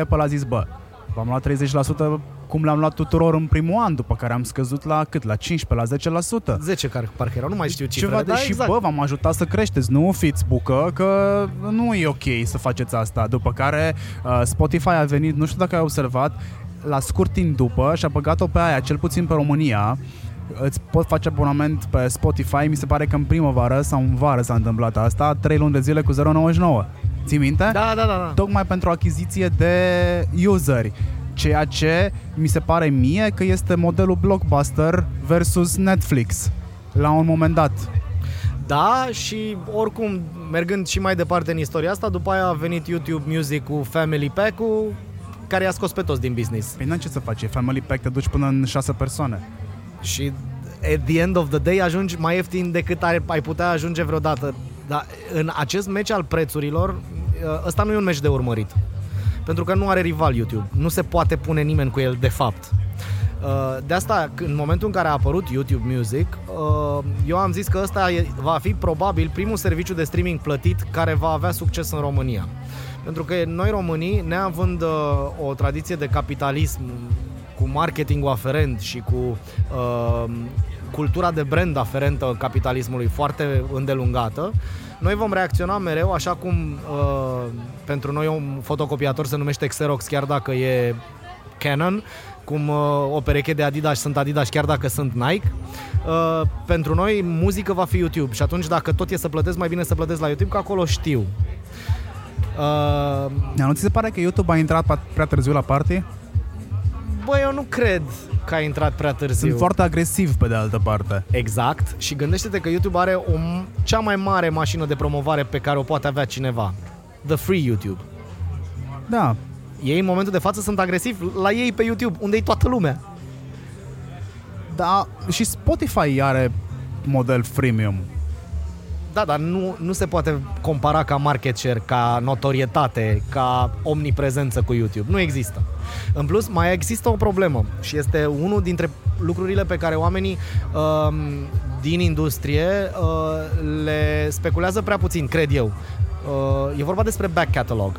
Apple a zis, bă, v-am luat 30% cum le-am luat tuturor în primul an, după care am scăzut la cât? La 15, la 10%. 10 care parcă erau, nu mai știu cifrele, Ceva de dar și exact. bă, v-am ajutat să creșteți, nu fiți bucă, că nu e ok să faceți asta. După care uh, Spotify a venit, nu știu dacă ai observat, la scurt timp după și a băgat-o pe aia, cel puțin pe România, îți pot face abonament pe Spotify, mi se pare că în primăvară sau în vară s-a întâmplat asta, 3 luni de zile cu 0,99. Ții minte? Da, da, da, da. Tocmai pentru achiziție de useri. Ceea ce mi se pare mie că este modelul blockbuster versus Netflix la un moment dat. Da, și oricum, mergând și mai departe în istoria asta, după aia a venit YouTube Music cu Family Pack-ul, care i-a scos pe toți din business. Păi n ce să faci, e Family Pack, te duci până în șase persoane. Și at the end of the day ajungi mai ieftin decât ai, ai putea ajunge vreodată. Dar în acest meci al prețurilor, ăsta nu e un meci de urmărit. Pentru că nu are rival YouTube. Nu se poate pune nimeni cu el de fapt. Uh, De asta, în momentul în care a apărut YouTube Music, uh, eu am zis că ăsta e- va fi probabil primul serviciu de streaming plătit care va avea succes în România. Pentru că noi românii, neavând uh, o tradiție de capitalism cu marketingul aferent și cu uh, cultura de brand aferentă capitalismului foarte îndelungată, noi vom reacționa mereu așa cum uh, pentru noi un fotocopiator se numește Xerox chiar dacă e Canon, cum uh, o pereche de Adidas sunt Adidas chiar dacă sunt Nike. Uh, pentru noi muzică va fi YouTube și atunci dacă tot e să plătesc, mai bine să plătesc la YouTube, că acolo știu. Uh, Dar nu ți se pare că YouTube a intrat pa- prea târziu la party? Bă, eu nu cred că a intrat prea târziu. Sunt foarte agresiv pe de altă parte. Exact. Și gândește-te că YouTube are o, m- cea mai mare mașină de promovare pe care o poate avea cineva. The Free YouTube. Da, Ei în momentul de față sunt agresivi la ei pe YouTube, unde e toată lumea. da, și Spotify are model freemium. Da, dar nu, nu se poate compara ca market share, ca notorietate, ca omniprezență cu YouTube. Nu există. În plus, mai există o problemă și este unul dintre lucrurile pe care oamenii um, din industrie uh, le speculează prea puțin, cred eu. Uh, e vorba despre back catalog.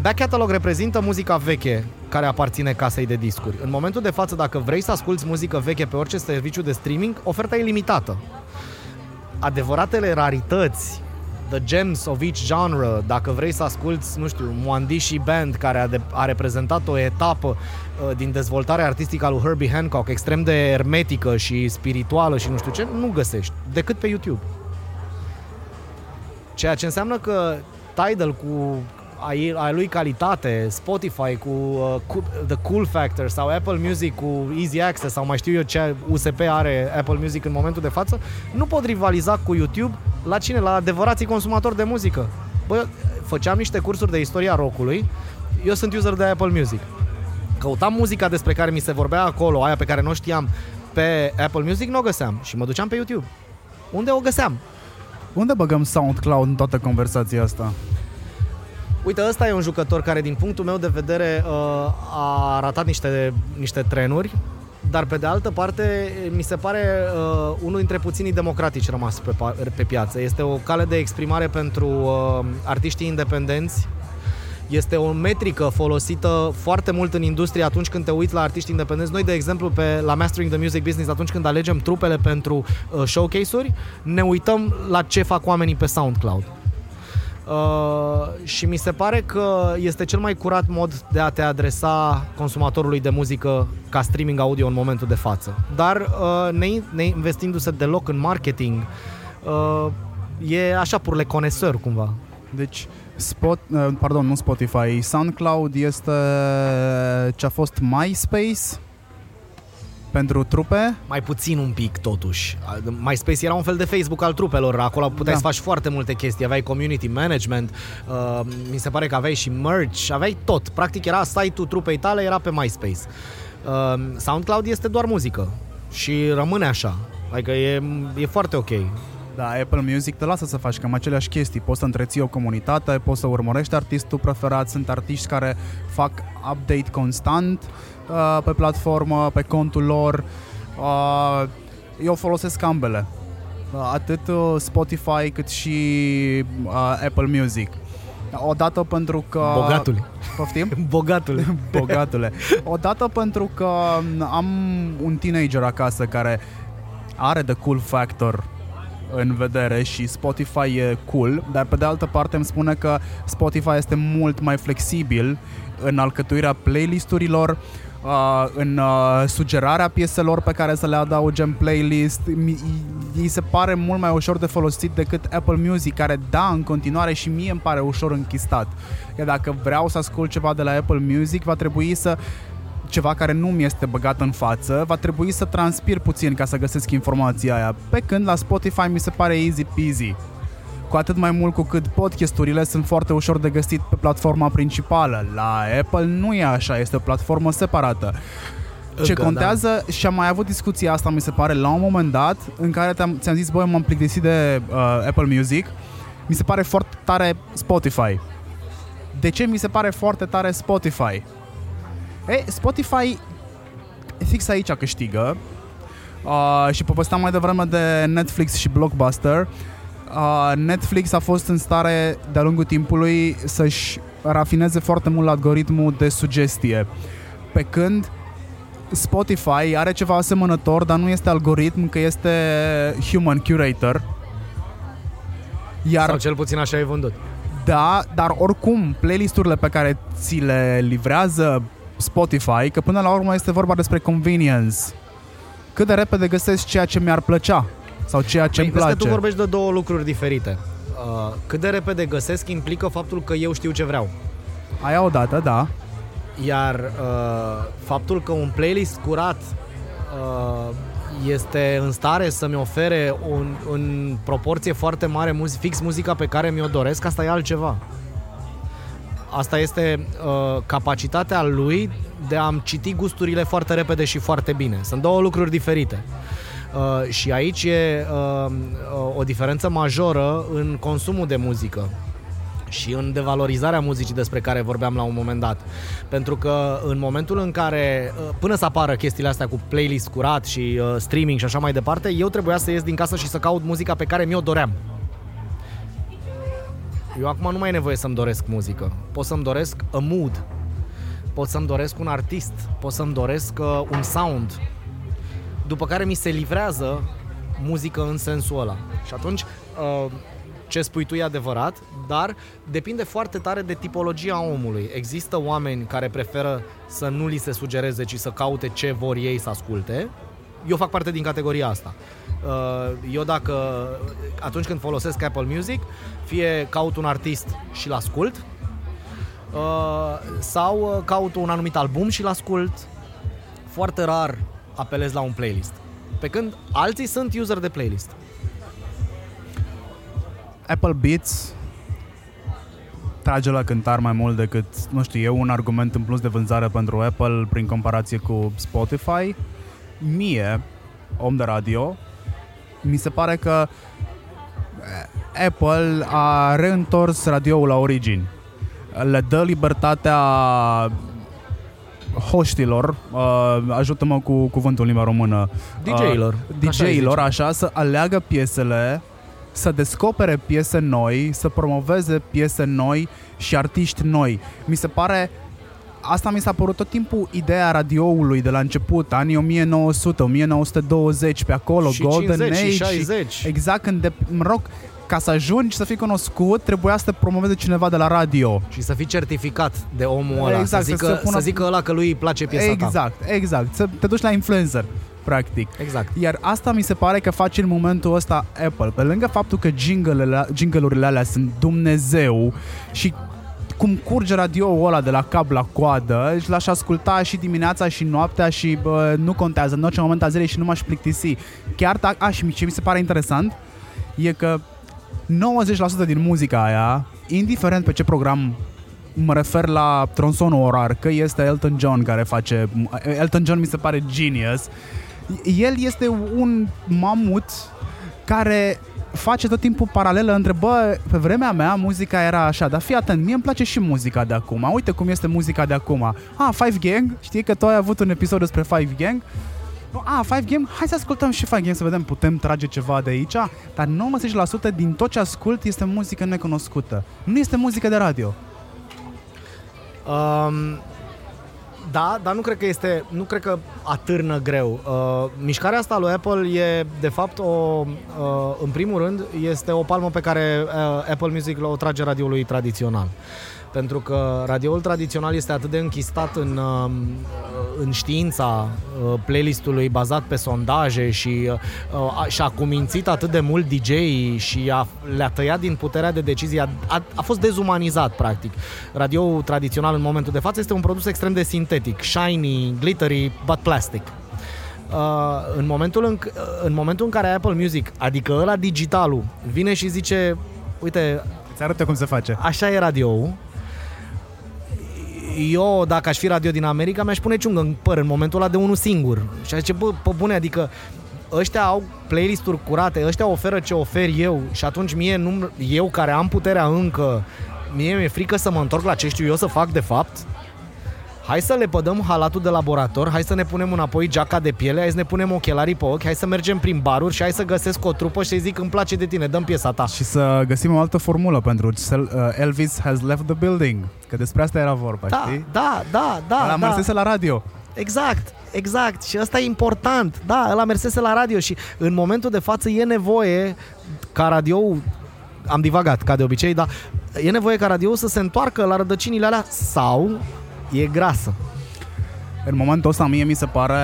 Back catalog reprezintă muzica veche care aparține casei de discuri. În momentul de față, dacă vrei să asculti muzică veche pe orice serviciu de streaming, oferta e limitată adevăratele rarități, the gems of each genre, dacă vrei să asculti, nu știu, Moandishi Band, care a, de, a reprezentat o etapă uh, din dezvoltarea artistică a lui Herbie Hancock, extrem de ermetică și spirituală și nu știu ce, nu găsești, decât pe YouTube. Ceea ce înseamnă că Tidal cu a, ei- a lui calitate, Spotify cu, uh, cu The Cool Factor sau Apple Music cu Easy Access sau mai știu eu ce USP are Apple Music în momentul de față, nu pot rivaliza cu YouTube la cine? La adevărații consumatori de muzică. Bă, făceam niște cursuri de istoria rockului, eu sunt user de Apple Music. Căutam muzica despre care mi se vorbea acolo, aia pe care nu o știam pe Apple Music, nu o găseam și mă duceam pe YouTube. Unde o găseam? Unde băgăm SoundCloud în toată conversația asta? Uite, ăsta e un jucător care, din punctul meu de vedere, uh, a ratat niște, niște trenuri, dar pe de altă parte, mi se pare uh, unul dintre puținii democratici rămas pe, pa- pe piață. Este o cale de exprimare pentru uh, artiștii independenți. Este o metrică folosită foarte mult în industrie atunci când te uiți la artiști independenți. Noi, de exemplu, pe, la Mastering the Music Business, atunci când alegem trupele pentru uh, showcase-uri, ne uităm la ce fac oamenii pe SoundCloud. Uh, și mi se pare că este cel mai curat mod de a te adresa consumatorului de muzică ca streaming audio în momentul de față. Dar uh, ne, ne investindu-se deloc în marketing, uh, e așa pur le conesări cumva. Deci, Spot, uh, pardon, nu Spotify, SoundCloud este ce a fost MySpace pentru trupe? Mai puțin un pic, totuși. MySpace era un fel de Facebook al trupelor. Acolo puteai da. să faci foarte multe chestii. Aveai community management, uh, mi se pare că aveai și merch, aveai tot. Practic era site-ul trupei tale, era pe MySpace. Uh, SoundCloud este doar muzică și rămâne așa. Adică e, e foarte ok. Da, Apple Music te lasă să faci cam aceleași chestii. Poți să întreții o comunitate, poți să urmărești artistul preferat, sunt artiști care fac update constant uh, pe platformă, pe contul lor. Uh, eu folosesc ambele. Uh, atât uh, Spotify cât și uh, Apple Music. Odată pentru că... Bogatule. Poftim? (laughs) Bogatule. Bogatule. Odată pentru că am un teenager acasă care are the cool factor în vedere și Spotify e cool, dar pe de altă parte îmi spune că Spotify este mult mai flexibil în alcătuirea playlisturilor, uh, în uh, sugerarea pieselor pe care să le adauge în playlist. Mi se pare mult mai ușor de folosit decât Apple Music, care da, în continuare și mie îmi pare ușor închistat. Iar dacă vreau să ascult ceva de la Apple Music, va trebui să ceva care nu mi este băgat în față, va trebui să transpir puțin ca să găsesc informația aia. Pe când la Spotify mi se pare easy peasy. Cu atât mai mult cu cât podcasturile sunt foarte ușor de găsit pe platforma principală. La Apple nu e așa, este o platformă separată. Ce Încă, contează, da. și am mai avut discuția asta, mi se pare, la un moment dat, în care ți-am, ți-am zis, băi, m-am plictisit de uh, Apple Music, mi se pare foarte tare Spotify. De ce mi se pare foarte tare Spotify? Ei, Spotify fix aici câștigă uh, și povesteam mai devreme de Netflix și Blockbuster. Uh, Netflix a fost în stare de-a lungul timpului să-și rafineze foarte mult algoritmul de sugestie. Pe când Spotify are ceva asemănător, dar nu este algoritm, că este human curator. Iar, Sau cel puțin așa e vândut. Da, dar oricum, playlisturile pe care ți le livrează Spotify, că până la urmă este vorba despre convenience. Cât de repede găsesc ceea ce mi-ar plăcea sau ceea ce păi, îmi place. că tu vorbești de două lucruri diferite. Uh, cât de repede găsesc implică faptul că eu știu ce vreau. Aia odată, da. Iar uh, faptul că un playlist curat uh, este în stare să-mi ofere un, în proporție foarte mare muzi- fix muzica pe care mi-o doresc, asta e altceva. Asta este uh, capacitatea lui de a-mi citi gusturile foarte repede și foarte bine. Sunt două lucruri diferite. Uh, și aici e uh, o diferență majoră în consumul de muzică și în devalorizarea muzicii despre care vorbeam la un moment dat. Pentru că în momentul în care, uh, până să apară chestiile astea cu playlist curat și uh, streaming și așa mai departe, eu trebuia să ies din casă și să caut muzica pe care mi-o doream. Eu acum nu mai e nevoie să-mi doresc muzică. Pot să-mi doresc a mood. Pot să-mi doresc un artist. Pot să-mi doresc uh, un sound. După care mi se livrează muzică în sensul ăla. Și atunci, uh, ce spui tu e adevărat, dar depinde foarte tare de tipologia omului. Există oameni care preferă să nu li se sugereze, ci să caute ce vor ei să asculte. Eu fac parte din categoria asta. Uh, eu dacă, atunci când folosesc Apple Music, fie caut un artist și-l ascult, uh, sau caut un anumit album și-l ascult. Foarte rar apelez la un playlist. Pe când alții sunt user de playlist. Apple Beats trage la cântar mai mult decât, nu știu, e un argument în plus de vânzare pentru Apple prin comparație cu Spotify. Mie, om de radio, mi se pare că eh, Apple a reîntors radioul la origini. Le dă libertatea hoștilor, uh, ajută-mă cu cuvântul în limba română, DJ-ilor, uh, DJ-ilor, așa, așa, să aleagă piesele, să descopere piese noi, să promoveze piese noi și artiști noi. Mi se pare asta mi s-a părut tot timpul ideea radioului de la început, anii 1900, 1920, pe acolo, și Golden 50 Age. și 60. Exact, când de, mă rog, ca să ajungi să fii cunoscut, trebuia să te promoveze cineva de la radio. Și să fii certificat de omul ăla, Exact, să, să zică, se să, pună- zică ăla că lui îi place piesa ta. exact, exact. Să te duci la influencer, practic. Exact. Iar asta mi se pare că face în momentul ăsta Apple. Pe lângă faptul că jingle-urile, jingle-urile alea sunt Dumnezeu și cum curge radioul ăla de la cap la coadă și l-aș asculta și dimineața și noaptea și bă, nu contează, în orice moment a zilei și nu m-aș plictisi. Chiar dacă, a, și ce mi se pare interesant e că 90% din muzica aia, indiferent pe ce program mă refer la tronsonul orar, că este Elton John care face... Elton John mi se pare genius. El este un mamut care face tot timpul paralelă între, bă, pe vremea mea muzica era așa, dar fii atent, mie îmi place și muzica de acum. Uite cum este muzica de acum. Ah, Five Gang, știi că tu ai avut un episod despre Five Gang? Ah, Five Gang, hai să ascultăm și Five Gang să vedem, putem trage ceva de aici? Dar 90% din tot ce ascult este muzică necunoscută. Nu este muzică de radio. Um, da, dar nu cred că este, nu cred că atârnă greu. Uh, mișcarea asta lui Apple e, de fapt, o, uh, în primul rând, este o palmă pe care uh, Apple Music o trage radioului tradițional. Pentru că radioul tradițional este atât de închistat în, uh, în știința uh, playlistului bazat pe sondaje și, uh, a, și-a cumințit atât de mult dj și a, le-a tăiat din puterea de decizie, a, a, a fost dezumanizat practic. Radioul tradițional în momentul de față este un produs extrem de sintetic, shiny, glittery, but plastic. Uh, în, momentul în, în momentul în care Apple Music, adică ăla digitalul, vine și zice uite, Îți arătă cum se face. așa e radioul. Eu, dacă aș fi radio din America, mi-aș pune ciungă în păr în momentul ăla de unul singur. Și aș zice, bă, pe bune, adică ăștia au playlist-uri curate, ăștia oferă ce ofer eu și atunci mie, nu, eu care am puterea încă, mie mi-e frică să mă întorc la ce știu eu să fac de fapt. Hai să le pădăm halatul de laborator, hai să ne punem înapoi geaca de piele, hai să ne punem ochelarii pe ochi, hai să mergem prin baruri și hai să găsesc o trupă și să-i zic îmi place de tine, dăm piesa ta. Și să găsim o altă formulă pentru Cel- uh, Elvis has left the building. Că despre asta era vorba, Da, știi? da, da, da. Ăla da. mersese la radio. Exact, exact. Și asta e important. Da, ăla mersese la radio și în momentul de față e nevoie ca radio am divagat, ca de obicei, dar e nevoie ca radio să se întoarcă la rădăcinile alea sau e grasă. În momentul ăsta mie mi se pare,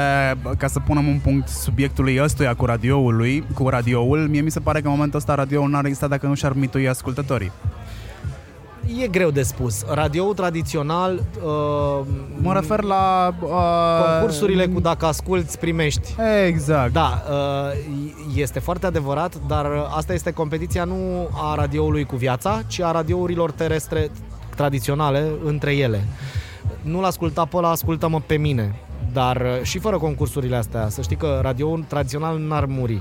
ca să punem un punct subiectului ăstuia cu radioului, cu radioul, mie mi se pare că în momentul ăsta radioul n-ar exista dacă nu și-ar mitui ascultătorii. E greu de spus. Radioul tradițional uh, Mă refer la... Uh, concursurile cu dacă asculți primești. Exact. Da, uh, este foarte adevărat, dar asta este competiția nu a radioului cu viața, ci a radiourilor terestre tradiționale între ele. Nu-l asculta pe ăla, ascultă-mă pe mine. Dar uh, și fără concursurile astea, să știi că radioul tradițional n-ar muri.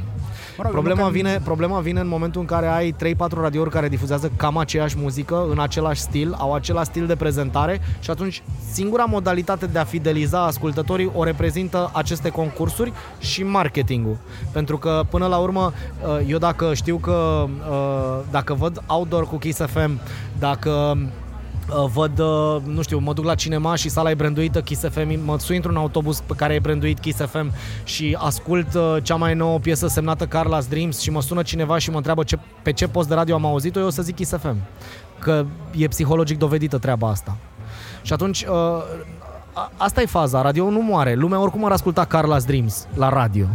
Mă rog, Problema nu că- vine, problema vine în momentul în care ai 3-4 radiouri care difuzează cam aceeași muzică, în același stil, au același stil de prezentare și atunci singura modalitate de a fideliza ascultătorii o reprezintă aceste concursuri și marketingul. Pentru că până la urmă, uh, eu dacă știu că uh, dacă văd outdoor cu Kiss FM, dacă uh, văd, uh, nu știu, mă duc la cinema și sala e branduită Kiss FM, mă sui într-un autobuz pe care e branduit Kiss FM și ascult uh, cea mai nouă piesă semnată Carla's Dreams și mă sună cineva și mă întreabă ce, pe ce post de radio am auzit-o, eu o să zic Kiss FM. Că e psihologic dovedită treaba asta. Și atunci, uh, a- asta e faza, radio nu moare. Lumea oricum ar asculta Carla's Dreams la radio.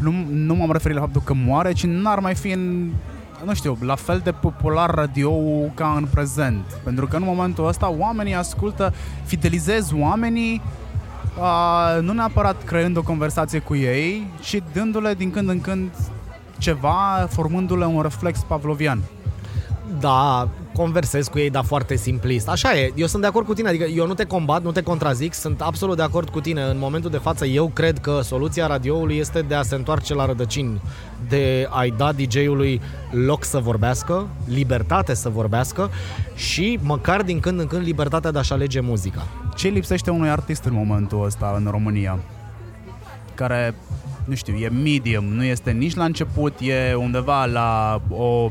Nu, nu m-am referit la faptul că moare, ci n-ar mai fi în nu știu, la fel de popular radio ca în prezent. Pentru că în momentul ăsta oamenii ascultă, fidelizez oamenii a, nu neapărat creând o conversație cu ei, ci dându-le din când în când ceva, formându-le un reflex pavlovian. Da, conversez cu ei, dar foarte simplist. Așa e, eu sunt de acord cu tine, adică eu nu te combat, nu te contrazic, sunt absolut de acord cu tine. În momentul de față, eu cred că soluția radioului este de a se întoarce la rădăcini, de a-i da DJ-ului loc să vorbească, libertate să vorbească și măcar din când în când libertatea de a-și alege muzica. Ce lipsește unui artist în momentul ăsta în România? Care, nu știu, e medium, nu este nici la început, e undeva la o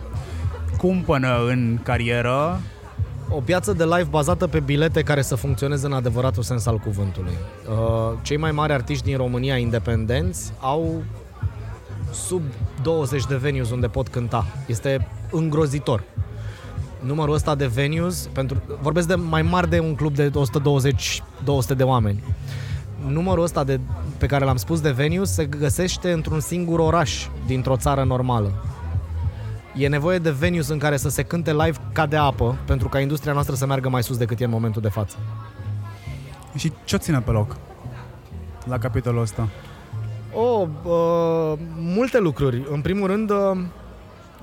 cumpănă în carieră o piață de live bazată pe bilete care să funcționeze în adevăratul sens al cuvântului. Uh, cei mai mari artiști din România independenți au sub 20 de venues unde pot cânta. Este îngrozitor. Numărul ăsta de venues, pentru, vorbesc de mai mari de un club de 120-200 de oameni. Numărul ăsta de, pe care l-am spus de venues se găsește într-un singur oraș dintr-o țară normală. E nevoie de venues în care să se cânte live ca de apă, pentru ca industria noastră să meargă mai sus decât e în momentul de față. Și ce o ține pe loc la capitolul ăsta? O, uh, multe lucruri. În primul rând, uh,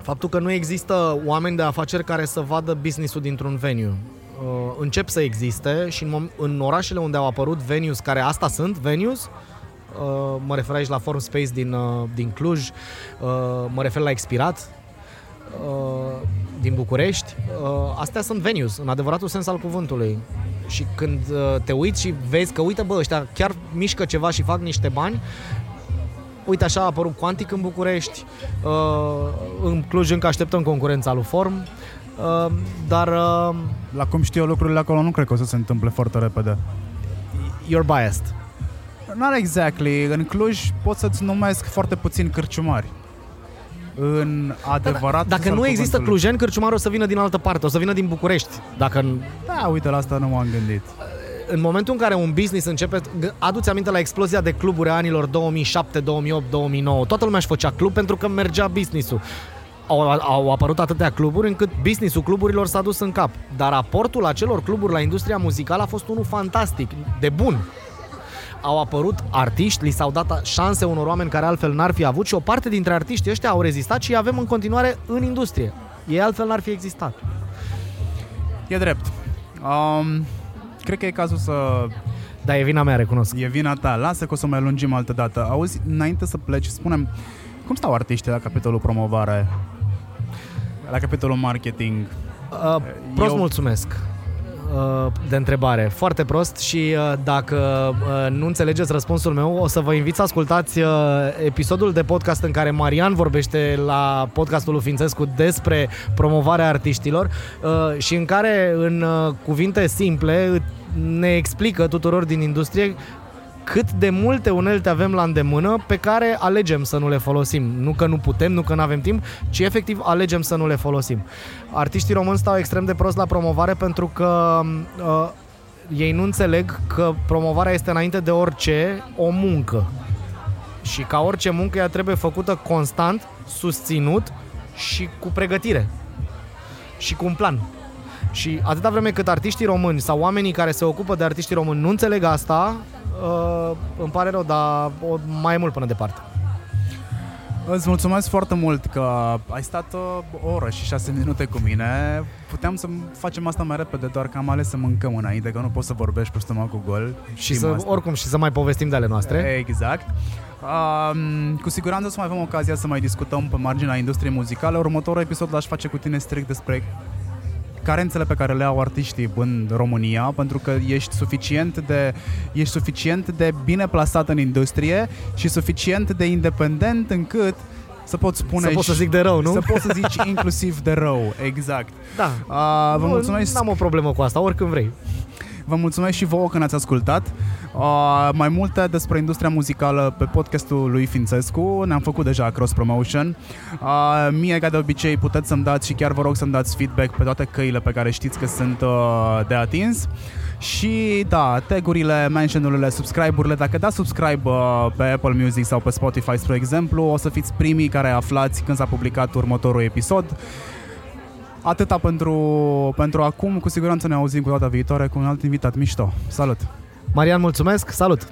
faptul că nu există oameni de afaceri care să vadă businessul dintr-un venue. Uh, încep să existe și în, mom- în orașele unde au apărut venues care asta sunt, venues, uh, mă refer aici la Forum Space din, uh, din Cluj, uh, mă refer la Expirat, uh, din București, uh, astea sunt venues, în adevăratul sens al cuvântului. Și când uh, te uiți și vezi că, uite, bă, ăștia chiar mișcă ceva și fac niște bani, uite așa a apărut Quantic în București, uh, în Cluj încă așteptăm concurența lui Form, uh, dar uh, La cum știu eu lucrurile acolo, nu cred că o să se întâmple foarte repede. you're biased. Not exactly. În Cluj pot să-ți numesc foarte puțini cârciumari. În adevărat Dacă sens nu al există cuvântului. clujeni, cârciumarul o să vină din altă parte, o să vină din București. Dacă Da, uite, la asta nu m-am gândit. în momentul în care un business începe, g- aduți aminte la explozia de cluburi a anilor 2007, 2008, 2009, toată lumea își făcea club pentru că mergea businessul. Au, au apărut atâtea cluburi încât businessul cluburilor s-a dus în cap. Dar raportul acelor cluburi la industria muzicală a fost unul fantastic, de bun. Au apărut artiști, li s-au dat șanse unor oameni care altfel n-ar fi avut și o parte dintre artiștii ăștia au rezistat și îi avem în continuare în industrie. Ei altfel n-ar fi existat. E drept. Um, cred că e cazul să... Dar e vina mea, recunosc. E vina ta. Lasă că o să mai lungim altă dată. Auzi, înainte să pleci, spunem, cum stau artiștii la capitolul promovare? La capitolul marketing? Uh, prost Eu- mulțumesc uh, de întrebare. Foarte prost și uh, dacă uh, nu înțelegeți răspunsul meu, o să vă invit să ascultați uh, episodul de podcast în care Marian vorbește la podcastul lui Fințescu despre promovarea artiștilor uh, și în care, în uh, cuvinte simple, ne explică tuturor din industrie cât de multe unelte avem la îndemână pe care alegem să nu le folosim. Nu că nu putem, nu că nu avem timp, ci efectiv alegem să nu le folosim. Artiștii români stau extrem de prost la promovare pentru că uh, ei nu înțeleg că promovarea este înainte de orice o muncă. Și ca orice muncă ea trebuie făcută constant, susținut și cu pregătire. Și cu un plan. Și atâta vreme cât artiștii români sau oamenii care se ocupă de artiștii români nu înțeleg asta, uh, îmi pare rău, dar o, mai e mult până departe. Îți mulțumesc foarte mult că ai stat uh, o oră și șase minute cu mine. Puteam să facem asta mai repede, doar că am ales să mâncăm înainte, că nu poți să vorbești pe stomacul gol. Și Știm să, asta. oricum, și să mai povestim de ale noastre. Exact. Um, cu siguranță o să mai avem ocazia să mai discutăm pe marginea industriei muzicale. Următorul episod l-aș face cu tine strict despre carențele pe care le au artiștii în România, pentru că ești suficient de, ești suficient de bine plasat în industrie și suficient de independent încât să poți spune Să pot să și- zic de rău, nu? Să poți să zici (laughs) inclusiv de rău, exact. Da. Uh, vă Nu, mulțumesc N-am o problemă cu asta, oricând vrei. Vă mulțumesc și vouă că ne-ați ascultat. Uh, mai multe despre industria muzicală pe podcastul lui Fințescu. Ne-am făcut deja cross promotion. Uh, mie, ca de obicei, puteți să-mi dați și chiar vă rog să-mi dați feedback pe toate căile pe care știți că sunt uh, de atins. Și da, tagurile, mention-urile, subscribe-urile, dacă dați subscribe uh, pe Apple Music sau pe Spotify, spre exemplu, o să fiți primii care aflați când s-a publicat următorul episod. Atâta pentru, pentru acum, cu siguranță ne auzim cu data viitoare cu un alt invitat mișto. Salut! Marian, mulțumesc, salut!